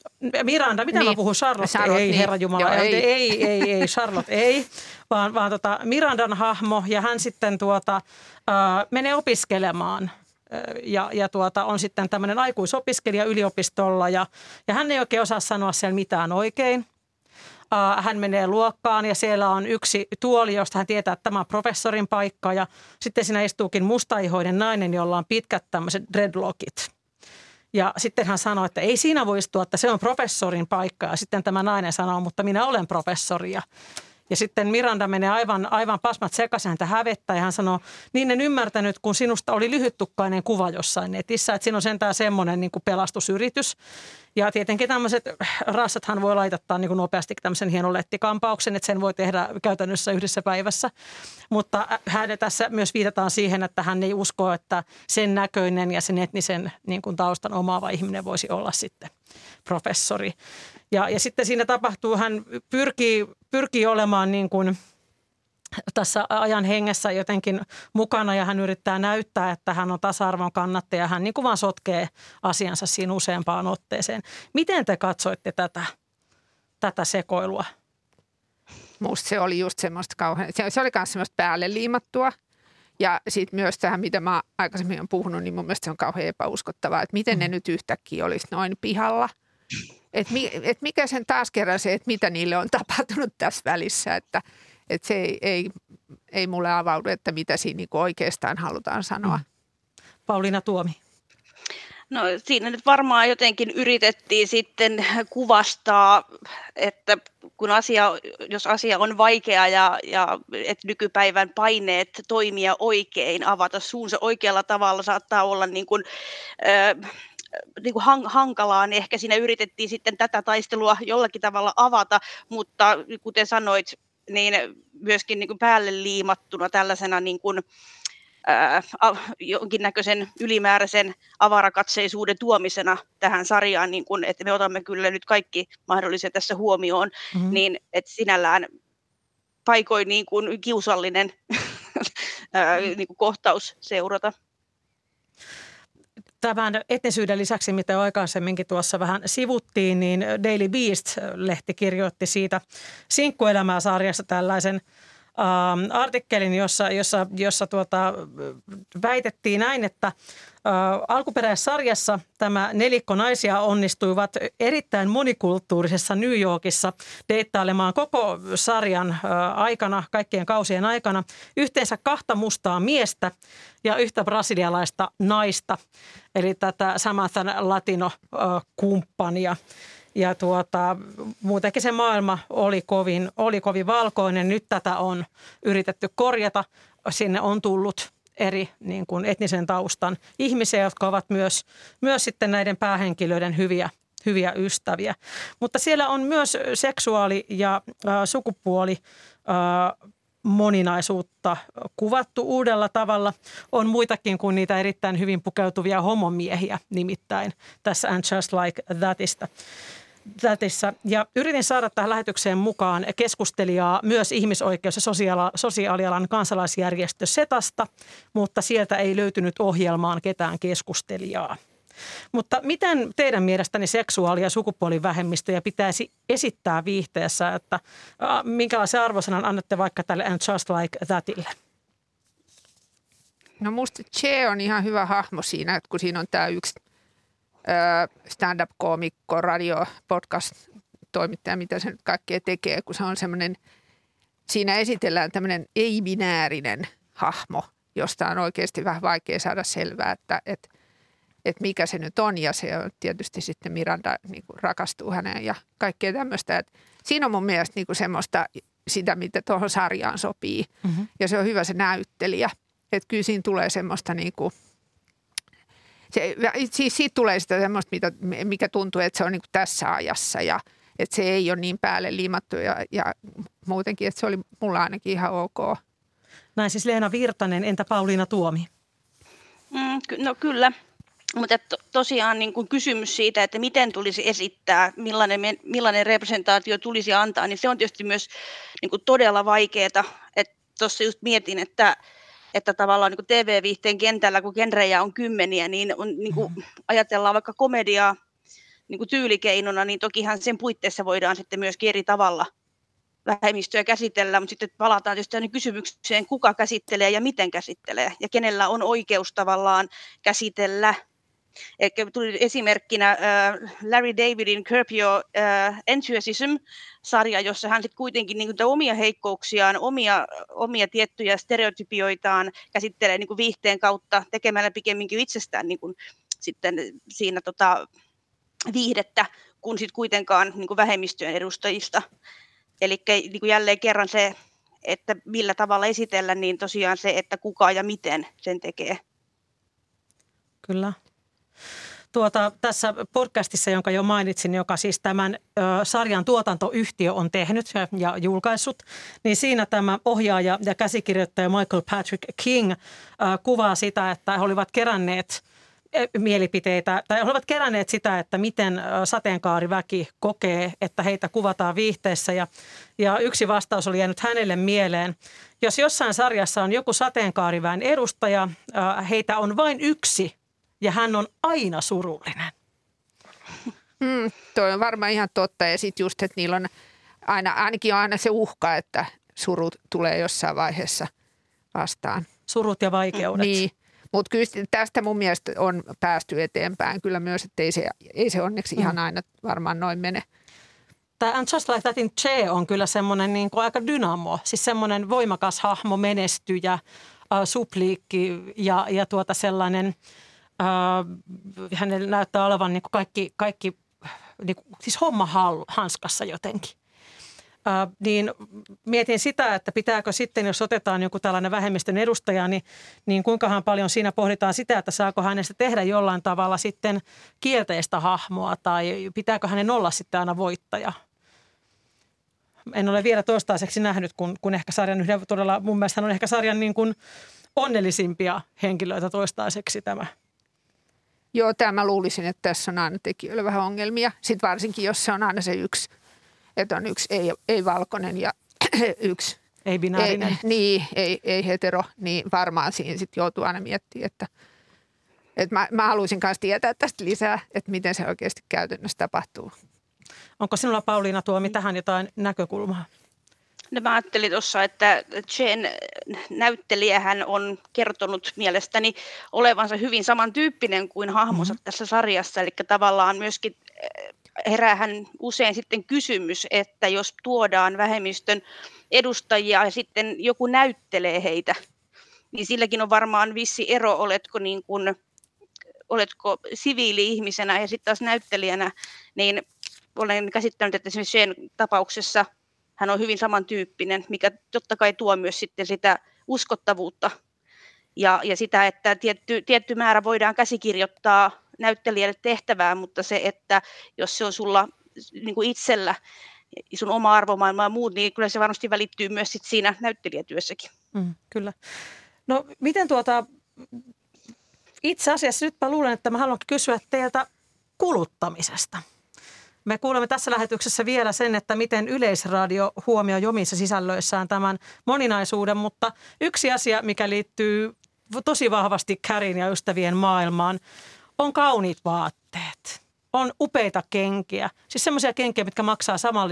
Miranda, mitä niin. mä puhun? Charlotte, Charlotte ei, niin. herra Jumala. Joo, ei. ei, ei, ei, Charlotte ei, vaan, vaan tota Mirandan hahmo ja hän sitten tuota, äh, menee opiskelemaan ja, ja tuota, on sitten tämmöinen aikuisopiskelija yliopistolla ja, ja hän ei oikein osaa sanoa siellä mitään oikein. Hän menee luokkaan ja siellä on yksi tuoli, josta hän tietää, että tämä on professorin paikka ja sitten siinä istuukin mustaihoinen nainen, jolla on pitkät tämmöiset dreadlockit. Ja sitten hän sanoi, että ei siinä voi istua, että se on professorin paikka. Ja sitten tämä nainen sanoo, mutta minä olen professori. Ja ja sitten Miranda menee aivan, aivan pasmat sekaisin häntä hävettä ja hän sanoo, niin en ymmärtänyt, kun sinusta oli lyhyttukkainen kuva jossain netissä, että siinä on sentään semmoinen niin kuin pelastusyritys. Ja tietenkin tämmöiset rassathan voi laitattaa niin kuin nopeasti tämmöisen hienon lettikampauksen, että sen voi tehdä käytännössä yhdessä päivässä. Mutta hän tässä myös viitataan siihen, että hän ei usko, että sen näköinen ja sen etnisen niin kuin taustan omaava ihminen voisi olla sitten professori. Ja, ja sitten siinä tapahtuu, hän pyrkii, pyrkii olemaan niin kuin tässä ajan hengessä jotenkin mukana ja hän yrittää näyttää, että hän on tasa-arvon kannattaja. Hän niin kuin vaan sotkee asiansa siinä useampaan otteeseen. Miten te katsoitte tätä, tätä sekoilua? Musta se oli just semmoista kauhean, se oli myös semmoista päälle liimattua. Ja sitten myös tähän, mitä mä aikaisemmin olen puhunut, niin mun mielestä se on kauhean epäuskottavaa, että miten ne mm. nyt yhtäkkiä olisi noin pihalla – et, mi, et mikä sen taas kerran se, että mitä niille on tapahtunut tässä välissä, että et se ei, ei, ei mulle avaudu, että mitä siinä niinku oikeastaan halutaan sanoa. Mm. Pauliina Tuomi. No siinä nyt varmaan jotenkin yritettiin sitten kuvastaa, että kun asia, jos asia on vaikea ja, ja että nykypäivän paineet toimia oikein, avata suunsa oikealla tavalla saattaa olla niin kuin, äh, niin kuin hankalaa, niin ehkä siinä yritettiin sitten tätä taistelua jollakin tavalla avata, mutta kuten sanoit, niin myöskin niin kuin päälle liimattuna tällaisena niin kuin, ää, jonkinnäköisen ylimääräisen avarakatseisuuden tuomisena tähän sarjaan, niin kun, että me otamme kyllä nyt kaikki mahdolliset tässä huomioon, mm-hmm. niin että sinällään paikoin niin kuin kiusallinen ää, niin kuin kohtaus seurata tämän etnisyyden lisäksi, mitä aikaisemminkin tuossa vähän sivuttiin, niin Daily Beast-lehti kirjoitti siitä sinkkuelämää sarjassa tällaisen ähm, artikkelin, jossa, jossa, jossa tuota, väitettiin näin, että alkuperäissarjassa tämä nelikko naisia onnistuivat erittäin monikulttuurisessa New Yorkissa deittailemaan koko sarjan aikana, kaikkien kausien aikana, yhteensä kahta mustaa miestä ja yhtä brasilialaista naista, eli tätä Samantha Latino-kumppania. Ja tuota, muutenkin se maailma oli kovin, oli kovin valkoinen. Nyt tätä on yritetty korjata. Sinne on tullut eri niin kuin etnisen taustan ihmisiä, jotka ovat myös, myös sitten näiden päähenkilöiden hyviä, hyviä ystäviä. Mutta siellä on myös seksuaali- ja äh, sukupuoli äh, moninaisuutta kuvattu uudella tavalla. On muitakin kuin niitä erittäin hyvin pukeutuvia homomiehiä nimittäin tässä And Just Like Thatista. Thatissa. Ja yritin saada tähän lähetykseen mukaan keskustelijaa myös ihmisoikeus- ja sosiaali- sosiaalialan kansalaisjärjestö SETasta, mutta sieltä ei löytynyt ohjelmaan ketään keskustelijaa. Mutta miten teidän mielestäni seksuaali- ja sukupuolivähemmistöjä pitäisi esittää viihteessä, että minkälaisen arvosanan annatte vaikka tälle And Just Like Thatille? No musta Che on ihan hyvä hahmo siinä, että kun siinä on tämä yksi stand-up-koomikko, radio, podcast-toimittaja, mitä se nyt kaikkea tekee, kun se on semmoinen, siinä esitellään tämmöinen ei-binäärinen hahmo, josta on oikeasti vähän vaikea saada selvää, että, että, että mikä se nyt on. Ja se on tietysti sitten Miranda niin kuin rakastuu häneen ja kaikkea tämmöistä. Että siinä on mun mielestä niin kuin semmoista sitä, mitä tuohon sarjaan sopii. Mm-hmm. Ja se on hyvä se näyttelijä. Että kyllä siinä tulee semmoista niin kuin – se, siis siitä tulee sitä semmoista, mitä, mikä tuntuu, että se on niin kuin tässä ajassa ja että se ei ole niin päälle liimattu ja, ja muutenkin, että se oli mulla ainakin ihan ok. Näin siis Leena Virtanen, entä Pauliina Tuomi? Mm, no kyllä, mutta to, tosiaan niin kuin kysymys siitä, että miten tulisi esittää, millainen, millainen representaatio tulisi antaa, niin se on tietysti myös niin kuin todella vaikeaa. Tuossa just mietin, että että tavallaan niin TV-viihteen kentällä, kun genrejä on kymmeniä, niin, on, niin kuin mm-hmm. ajatellaan vaikka komediaa niin kuin tyylikeinona, niin tokihan sen puitteissa voidaan sitten myös eri tavalla vähemmistöä käsitellä, mutta sitten palataan tietysti aina kysymykseen, kuka käsittelee ja miten käsittelee, ja kenellä on oikeus tavallaan käsitellä Eli tuli esimerkkinä äh, Larry Davidin Curb Your äh, Enthusiasm-sarja, jossa hän sitten kuitenkin niin kuin, omia heikkouksiaan, omia, omia tiettyjä stereotypioitaan käsittelee niin kuin viihteen kautta tekemällä pikemminkin itsestään niin kuin, sitten siinä tota, viihdettä, kun sitten kuitenkaan niin kuin vähemmistöjen edustajista. Eli niin jälleen kerran se, että millä tavalla esitellä, niin tosiaan se, että kuka ja miten sen tekee. Kyllä. Tuota, tässä podcastissa, jonka jo mainitsin, joka siis tämän ö, sarjan tuotantoyhtiö on tehnyt ja, julkaissut, niin siinä tämä ohjaaja ja käsikirjoittaja Michael Patrick King ö, kuvaa sitä, että he olivat keränneet mielipiteitä, tai he olivat keränneet sitä, että miten sateenkaariväki kokee, että heitä kuvataan viihteessä. Ja, ja yksi vastaus oli jäänyt hänelle mieleen. Jos jossain sarjassa on joku sateenkaariväen edustaja, heitä on vain yksi ja hän on aina surullinen. Mm, toi on varmaan ihan totta ja sitten just, että niillä on aina, ainakin on aina se uhka, että surut tulee jossain vaiheessa vastaan. Surut ja vaikeudet. Niin, mutta kyllä tästä mun mielestä on päästy eteenpäin kyllä myös, että ei se, ei se onneksi mm. ihan aina varmaan noin mene. Tämä And Just Like Thatin Che on kyllä semmoinen niin kuin aika dynamo, siis semmoinen voimakas hahmo, menestyjä, äh, supliikki ja, ja tuota sellainen – äh, hänellä näyttää olevan niin kuin kaikki, kaikki niin kuin, siis homma hanskassa jotenkin. Äh, niin mietin sitä, että pitääkö sitten, jos otetaan joku tällainen vähemmistön edustaja, niin, niin kuinkahan paljon siinä pohditaan sitä, että saako hänestä tehdä jollain tavalla sitten kielteistä hahmoa tai pitääkö hänen olla sitten aina voittaja. En ole vielä toistaiseksi nähnyt, kun, kun ehkä sarjan yhden todella, mun mielestä hän on ehkä sarjan niin kuin onnellisimpia henkilöitä toistaiseksi tämä Joo, tämä mä luulisin, että tässä on aina tekijöillä vähän ongelmia. Sitten varsinkin, jos se on aina se yksi, että on yksi ei, ei-valkoinen ja yksi ei-binäärinen. Ei, niin, ei, ei hetero, niin varmaan siinä sitten joutuu aina miettimään, että, että mä, mä haluaisin myös tietää tästä lisää, että miten se oikeasti käytännössä tapahtuu. Onko sinulla Pauliina Tuomi tähän jotain näkökulmaa? No mä ajattelin tuossa, että Jen näyttelijähän on kertonut mielestäni olevansa hyvin samantyyppinen kuin hahmonsa mm-hmm. tässä sarjassa, eli tavallaan myöskin eh, heräähän usein sitten kysymys, että jos tuodaan vähemmistön edustajia ja sitten joku näyttelee heitä, niin silläkin on varmaan vissi ero, oletko, niin kuin, oletko siviili-ihmisenä ja sitten taas näyttelijänä, niin olen käsittänyt, että esimerkiksi sen tapauksessa – hän on hyvin samantyyppinen, mikä totta kai tuo myös sitten sitä uskottavuutta ja, ja sitä, että tietty, tietty määrä voidaan käsikirjoittaa näyttelijälle tehtävää, mutta se, että jos se on sulla niin kuin itsellä, sun oma arvomaailma ja muut, niin kyllä se varmasti välittyy myös sit siinä näyttelijätyössäkin. Mm, kyllä. No miten tuota, itse asiassa nytpä luulen, että mä haluan kysyä teiltä kuluttamisesta. Me kuulemme tässä lähetyksessä vielä sen, että miten Yleisradio huomioi omissa sisällöissään tämän moninaisuuden, mutta yksi asia, mikä liittyy tosi vahvasti Kärin ja ystävien maailmaan, on kauniit vaatteet. On upeita kenkiä, siis semmoisia kenkiä, mitkä maksaa saman,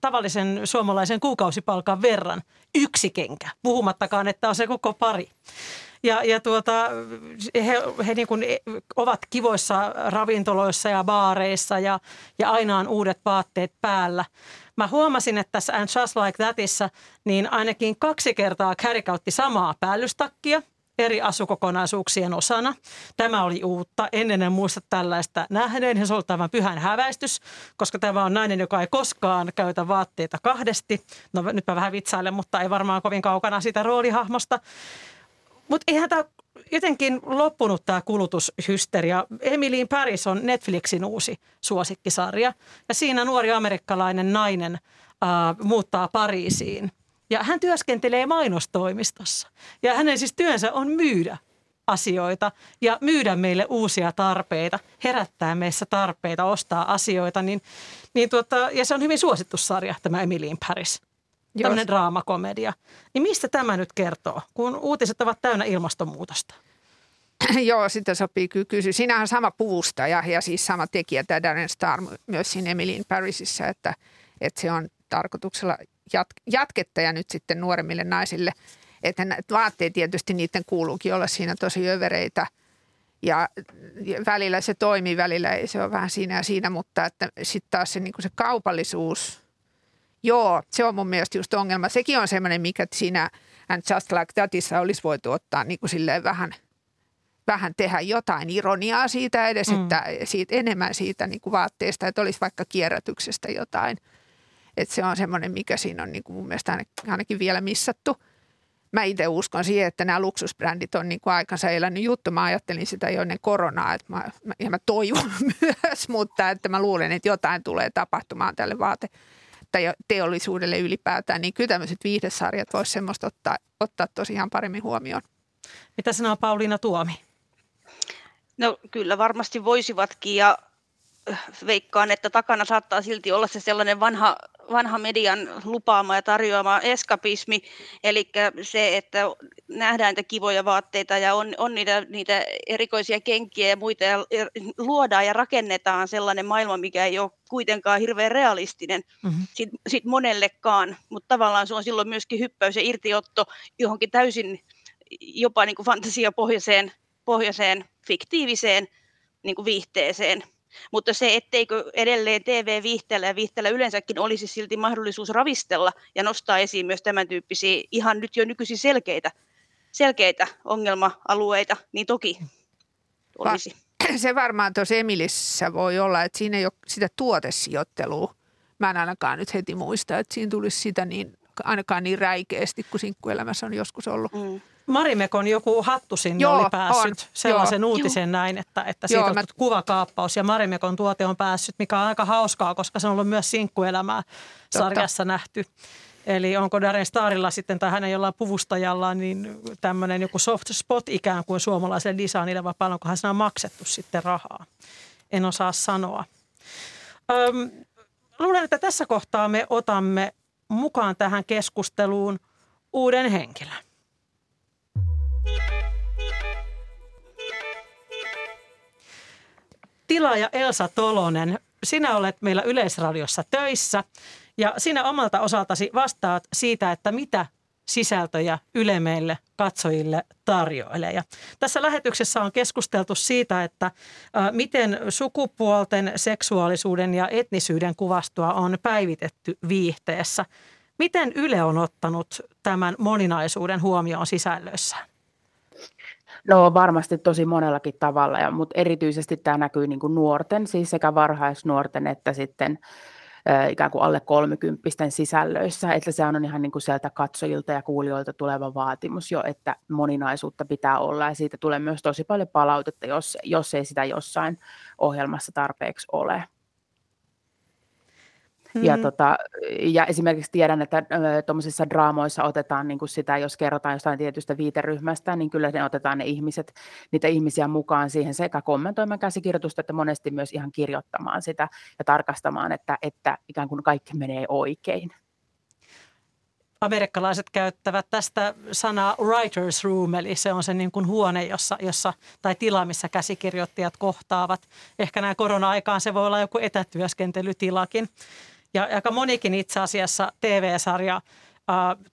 tavallisen suomalaisen kuukausipalkan verran. Yksi kenkä, puhumattakaan, että on se koko pari. Ja, ja tuota, he, he niin kuin ovat kivoissa ravintoloissa ja baareissa ja, ja aina on uudet vaatteet päällä. Mä huomasin, että tässä And Just Like Thatissa niin ainakin kaksi kertaa Carrie käytti samaa päällystakkia eri asukokonaisuuksien osana. Tämä oli uutta. Ennen en muista tällaista nähneen. Se oli aivan pyhän häväistys, koska tämä on nainen, joka ei koskaan käytä vaatteita kahdesti. No nyt mä vähän vitsailen, mutta ei varmaan kovin kaukana sitä roolihahmosta. Mutta eihän tämä jotenkin loppunut tämä kulutushysteria. Emily Paris on Netflixin uusi suosikkisarja ja siinä nuori amerikkalainen nainen äh, muuttaa Pariisiin. Ja hän työskentelee mainostoimistossa ja hänen siis työnsä on myydä asioita ja myydä meille uusia tarpeita, herättää meissä tarpeita, ostaa asioita. Niin, niin tuota, ja se on hyvin suosittu sarja, tämä Emily Paris tämmöinen draamakomedia. Niin mistä tämä nyt kertoo, kun uutiset ovat täynnä ilmastonmuutosta? Joo, sitä sopii kyllä kysyä. Siinähän on sama puvustaja ja siis sama tekijä, tämä Darren Star myös siinä Emily Parisissa, että, että se on tarkoituksella jat- jatketta ja nyt sitten nuoremmille naisille. Että vaatteet tietysti niiden kuuluukin olla siinä tosi övereitä ja välillä se toimii, välillä ei se ole vähän siinä ja siinä, mutta että sitten taas se, niin se kaupallisuus – Joo, se on mun mielestä just ongelma. Sekin on semmoinen, mikä siinä And Just Like Thatissa olisi voitu ottaa niin kuin silleen vähän, vähän tehdä jotain ironiaa siitä edes, mm. että siitä, enemmän siitä niin kuin vaatteesta, että olisi vaikka kierrätyksestä jotain. Että se on semmoinen, mikä siinä on niin kuin mun mielestä ainakin vielä missattu. Mä itse uskon siihen, että nämä luksusbrändit on niin kuin aikansa elänyt juttu. Mä ajattelin sitä jo ennen koronaa, että mä, ja mä toivon myös, mutta että mä luulen, että jotain tulee tapahtumaan tälle vaate tai teollisuudelle ylipäätään, niin kyllä tämmöiset viihdesarjat voisi semmoista ottaa, ottaa tosiaan paremmin huomioon. Mitä sanoo Pauliina Tuomi? No kyllä varmasti voisivatkin ja veikkaan, että takana saattaa silti olla se sellainen vanha vanha median lupaama ja tarjoama eskapismi, eli se, että nähdään niitä kivoja vaatteita ja on, on niitä, niitä erikoisia kenkiä ja muita ja luodaan ja rakennetaan sellainen maailma, mikä ei ole kuitenkaan hirveän realistinen mm-hmm. sit, sit monellekaan, mutta tavallaan se on silloin myöskin hyppäys ja irtiotto johonkin täysin jopa niin kuin fantasiapohjaiseen pohjaiseen, fiktiiviseen niin kuin viihteeseen. Mutta se, etteikö edelleen TV-viihteellä ja viihteellä yleensäkin olisi silti mahdollisuus ravistella ja nostaa esiin myös tämän tyyppisiä ihan nyt jo nykyisin selkeitä, selkeitä ongelma-alueita, niin toki olisi. Se varmaan tuossa Emilissä voi olla, että siinä ei ole sitä tuotesijoittelua. Mä en ainakaan nyt heti muista, että siinä tulisi sitä niin, ainakaan niin räikeästi kuin sinkkuelämässä on joskus ollut. Mm. Marimekon joku hattu sinne Joo, oli päässyt on. sellaisen Joo. uutisen näin, että, että siitä Joo, on mä... kuvakaappaus ja Marimekon tuote on päässyt, mikä on aika hauskaa, koska se on ollut myös sinkkuelämää sarjassa nähty. Eli onko Darren Starilla sitten tai hänen jollain puvustajallaan niin tämmöinen joku soft spot ikään kuin suomalaiselle designille vai paljonkohan siinä on maksettu sitten rahaa? En osaa sanoa. Öm, luulen, että tässä kohtaa me otamme mukaan tähän keskusteluun uuden henkilön. Tilaaja Elsa Tolonen, sinä olet meillä Yleisradiossa töissä ja sinä omalta osaltasi vastaat siitä, että mitä sisältöjä Yle meille katsojille tarjoilee. Ja tässä lähetyksessä on keskusteltu siitä, että miten sukupuolten, seksuaalisuuden ja etnisyyden kuvastoa on päivitetty viihteessä. Miten Yle on ottanut tämän moninaisuuden huomioon sisällössään? No varmasti tosi monellakin tavalla, ja, mutta erityisesti tämä näkyy niin kuin nuorten, siis sekä varhaisnuorten että sitten ikään kuin alle kolmekymppisten sisällöissä, että se on ihan niin kuin sieltä katsojilta ja kuulijoilta tuleva vaatimus jo, että moninaisuutta pitää olla ja siitä tulee myös tosi paljon palautetta, jos, jos ei sitä jossain ohjelmassa tarpeeksi ole. Mm. Ja, tota, ja esimerkiksi tiedän, että tuommoisissa draamoissa otetaan niin kuin sitä, jos kerrotaan jostain tietystä viiteryhmästä, niin kyllä ne otetaan ne ihmiset, niitä ihmisiä mukaan siihen sekä kommentoimaan käsikirjoitusta, että monesti myös ihan kirjoittamaan sitä ja tarkastamaan, että, että ikään kuin kaikki menee oikein amerikkalaiset käyttävät tästä sanaa writer's room, eli se on se niin kuin huone jossa, jossa, tai tila, missä käsikirjoittajat kohtaavat. Ehkä näin korona-aikaan se voi olla joku etätyöskentelytilakin. Ja aika monikin itse asiassa TV-sarja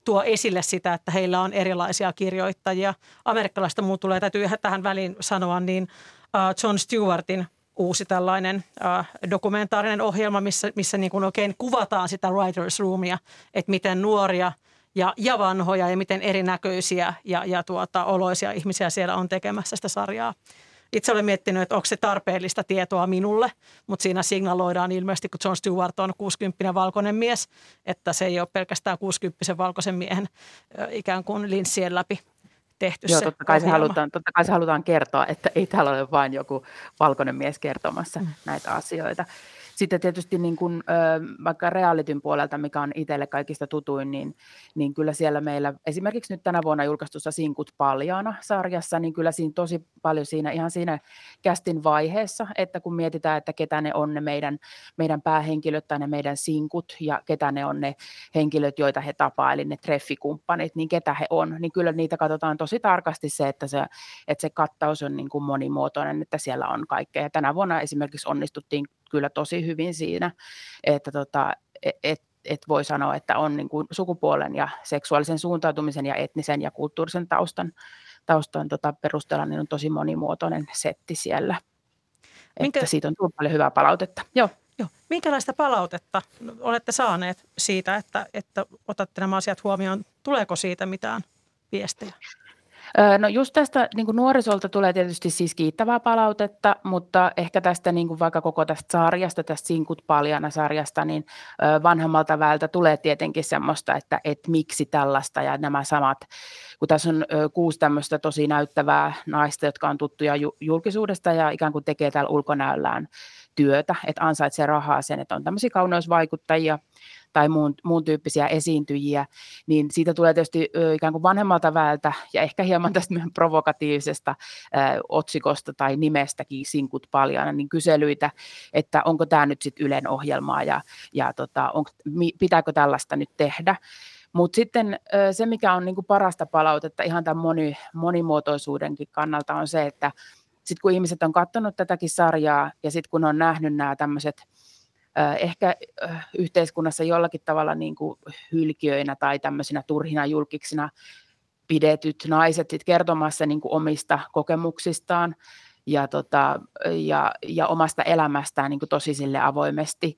tuo esille sitä, että heillä on erilaisia kirjoittajia. Amerikkalaista muu tulee, täytyy tähän väliin sanoa, niin John Stewartin uusi tällainen dokumentaarinen ohjelma, missä, missä niin kuin oikein kuvataan sitä writer's roomia, että miten nuoria ja, ja vanhoja ja miten erinäköisiä ja, ja tuota, oloisia ihmisiä siellä on tekemässä sitä sarjaa. Itse olen miettinyt, että onko se tarpeellista tietoa minulle, mutta siinä signaloidaan ilmeisesti, kun John Stewart on 60 valkoinen mies, että se ei ole pelkästään 60 valkoisen miehen ikään kuin linssien läpi tehty Joo, se totta kai, se halutaan, totta kai se halutaan kertoa, että ei täällä ole vain joku valkoinen mies kertomassa mm. näitä asioita. Sitten tietysti niin kuin, vaikka realityn puolelta, mikä on itselle kaikista tutuin, niin, niin kyllä siellä meillä esimerkiksi nyt tänä vuonna julkaistussa Sinkut paljaana sarjassa, niin kyllä siinä tosi paljon siinä ihan siinä kästin vaiheessa, että kun mietitään, että ketä ne on ne meidän, meidän päähenkilöt tai ne meidän sinkut ja ketä ne on ne henkilöt, joita he tapaa, eli ne treffikumppanit, niin ketä he on, niin kyllä niitä katsotaan tosi tarkasti se, että se, että se kattaus on niin kuin monimuotoinen, että siellä on kaikkea. Ja tänä vuonna esimerkiksi onnistuttiin kyllä tosi hyvin siinä, että tota, et, et, et voi sanoa, että on niin kuin sukupuolen ja seksuaalisen suuntautumisen ja etnisen ja kulttuurisen taustan, taustan tota perusteella niin on tosi monimuotoinen setti siellä. Minkä... Että siitä on tullut paljon hyvää palautetta. Joo. Joo. Minkälaista palautetta olette saaneet siitä, että, että otatte nämä asiat huomioon? Tuleeko siitä mitään viestejä? No just tästä niin nuorisolta tulee tietysti siis kiittävää palautetta, mutta ehkä tästä niin vaikka koko tästä sarjasta, tästä Sinkut paljana sarjasta, niin vanhemmalta väeltä tulee tietenkin semmoista, että, että miksi tällaista ja nämä samat, kun tässä on kuusi tämmöistä tosi näyttävää naista, jotka on tuttuja julkisuudesta ja ikään kuin tekee täällä ulkonäöllään työtä, että ansaitsee rahaa sen, että on tämmöisiä kauneusvaikuttajia, tai muun, muun tyyppisiä esiintyjiä, niin siitä tulee tietysti ikään kuin vanhemmalta väeltä ja ehkä hieman tästä provokatiivisesta ö, otsikosta tai nimestäkin sinkut paljon, niin kyselyitä, että onko tämä nyt sitten Ylen ohjelmaa ja, ja tota, on, pitääkö tällaista nyt tehdä. Mutta sitten se, mikä on niinku parasta palautetta ihan tämän moni, monimuotoisuudenkin kannalta, on se, että sitten kun ihmiset on katsonut tätäkin sarjaa ja sitten kun on nähnyt nämä tämmöiset ehkä yhteiskunnassa jollakin tavalla niin kuin hylkiöinä tai tämmöisinä turhina julkiksina pidetyt naiset sit kertomassa niin kuin omista kokemuksistaan ja, tota, ja, ja omasta elämästään niin kuin tosi sille avoimesti,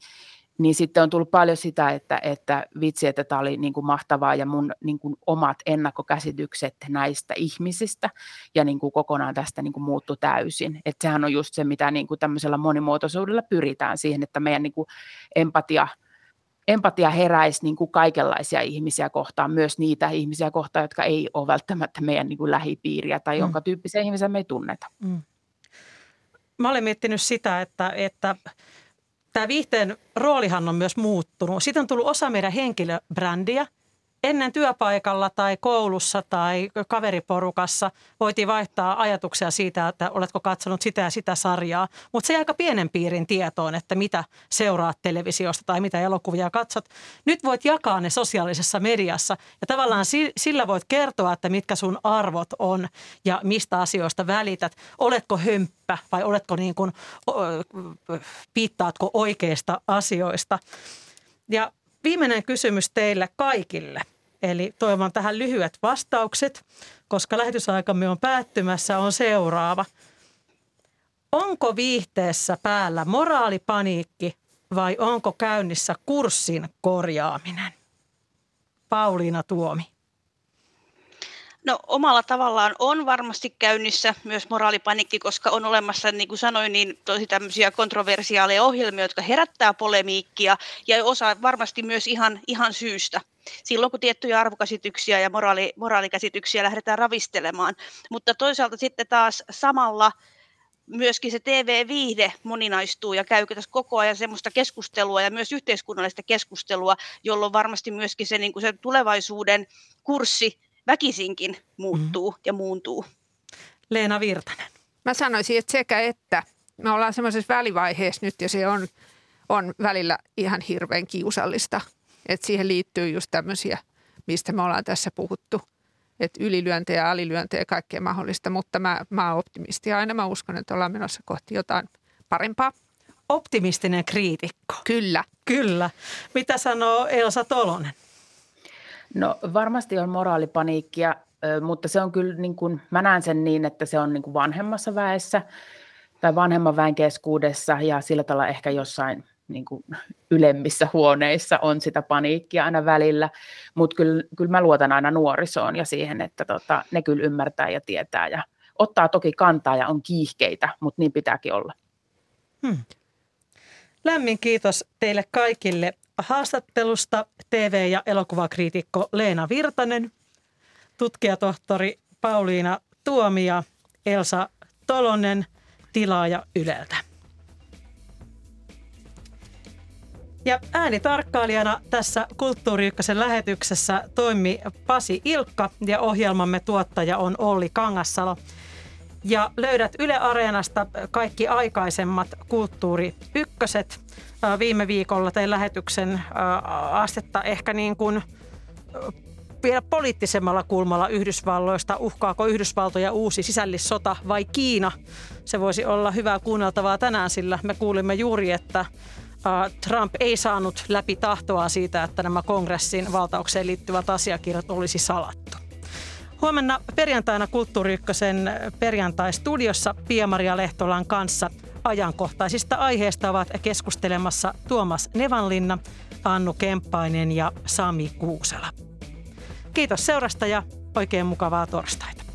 niin sitten on tullut paljon sitä, että, että vitsi, että tämä oli niin kuin mahtavaa ja mun niin kuin omat ennakkokäsitykset näistä ihmisistä ja niin kuin kokonaan tästä niin kuin muuttu täysin. Että sehän on just se, mitä niin kuin tämmöisellä monimuotoisuudella pyritään siihen, että meidän niin kuin empatia, empatia heräisi niin kuin kaikenlaisia ihmisiä kohtaan, myös niitä ihmisiä kohtaan, jotka ei ole välttämättä meidän niin kuin lähipiiriä tai mm. jonka tyyppisiä ihmisiä me ei tunneta. Mm. Mä olen miettinyt sitä, että, että tämä viihteen roolihan on myös muuttunut. Siitä on tullut osa meidän henkilöbrändiä – ennen työpaikalla tai koulussa tai kaveriporukassa voitiin vaihtaa ajatuksia siitä, että oletko katsonut sitä ja sitä sarjaa, mutta se ei aika pienen piirin tietoon, että mitä seuraat televisiosta tai mitä elokuvia katsot. Nyt voit jakaa ne sosiaalisessa mediassa ja tavallaan sillä voit kertoa, että mitkä sun arvot on ja mistä asioista välität. Oletko hömppä vai oletko niin kuin, piittaatko oikeista asioista. Ja Viimeinen kysymys teille kaikille. Eli toivon tähän lyhyet vastaukset, koska lähetysaikamme on päättymässä, on seuraava. Onko viihteessä päällä moraalipaniikki vai onko käynnissä kurssin korjaaminen? Pauliina Tuomi. No omalla tavallaan on varmasti käynnissä myös moraalipanikki, koska on olemassa, niin kuin sanoin, niin tosi tämmöisiä kontroversiaaleja ohjelmia, jotka herättää polemiikkia ja osa varmasti myös ihan, ihan syystä. Silloin kun tiettyjä arvokäsityksiä ja moraali, moraalikäsityksiä lähdetään ravistelemaan. Mutta toisaalta sitten taas samalla myöskin se TV-viihde moninaistuu ja käykö tässä koko ajan semmoista keskustelua ja myös yhteiskunnallista keskustelua, jolloin varmasti myöskin se, niin kuin se tulevaisuuden kurssi väkisinkin muuttuu mm. ja muuntuu. Leena Virtanen. Mä sanoisin, että sekä että. Me ollaan semmoisessa välivaiheessa nyt ja se on, on välillä ihan hirveän kiusallista. Että siihen liittyy just tämmöisiä, mistä me ollaan tässä puhuttu. Että ylilyöntejä, alilyöntejä ja kaikkea mahdollista. Mutta mä, mä oon optimisti ja aina mä uskon, että ollaan menossa kohti jotain parempaa. Optimistinen kriitikko. Kyllä. Kyllä. Mitä sanoo Elsa Tolonen? No varmasti on moraalipaniikkia, mutta se on kyllä, niin kuin, mä näen sen niin, että se on niin kuin vanhemmassa väessä tai vanhemman väen keskuudessa ja sillä tavalla ehkä jossain niin kuin ylemmissä huoneissa on sitä paniikkia aina välillä, mutta kyllä, kyllä mä luotan aina nuorisoon ja siihen, että tota, ne kyllä ymmärtää ja tietää ja ottaa toki kantaa ja on kiihkeitä, mutta niin pitääkin olla. Hmm. Lämmin kiitos teille kaikille haastattelusta TV- ja elokuvakriitikko Leena Virtanen, tutkijatohtori Pauliina Tuomia, Elsa Tolonen, tilaaja Yleltä. Ja äänitarkkailijana tässä Kulttuuri Ykkösen lähetyksessä toimi Pasi Ilkka ja ohjelmamme tuottaja on Olli Kangassalo. Ja löydät Yle Areenasta kaikki aikaisemmat Kulttuuri Ykköset. Viime viikolla tein lähetyksen astetta ehkä niin kuin vielä poliittisemmalla kulmalla Yhdysvalloista. Uhkaako Yhdysvaltoja uusi sisällissota vai Kiina? Se voisi olla hyvää kuunneltavaa tänään, sillä me kuulimme juuri, että Trump ei saanut läpi tahtoa siitä, että nämä kongressin valtaukseen liittyvät asiakirjat olisi salattu. Huomenna perjantaina Kulttuuri Ykkösen perjantai-studiossa Pia-Maria Lehtolan kanssa ajankohtaisista aiheista ovat keskustelemassa Tuomas Nevanlinna, Annu Kemppainen ja Sami Kuusela. Kiitos seurasta ja oikein mukavaa torstaita.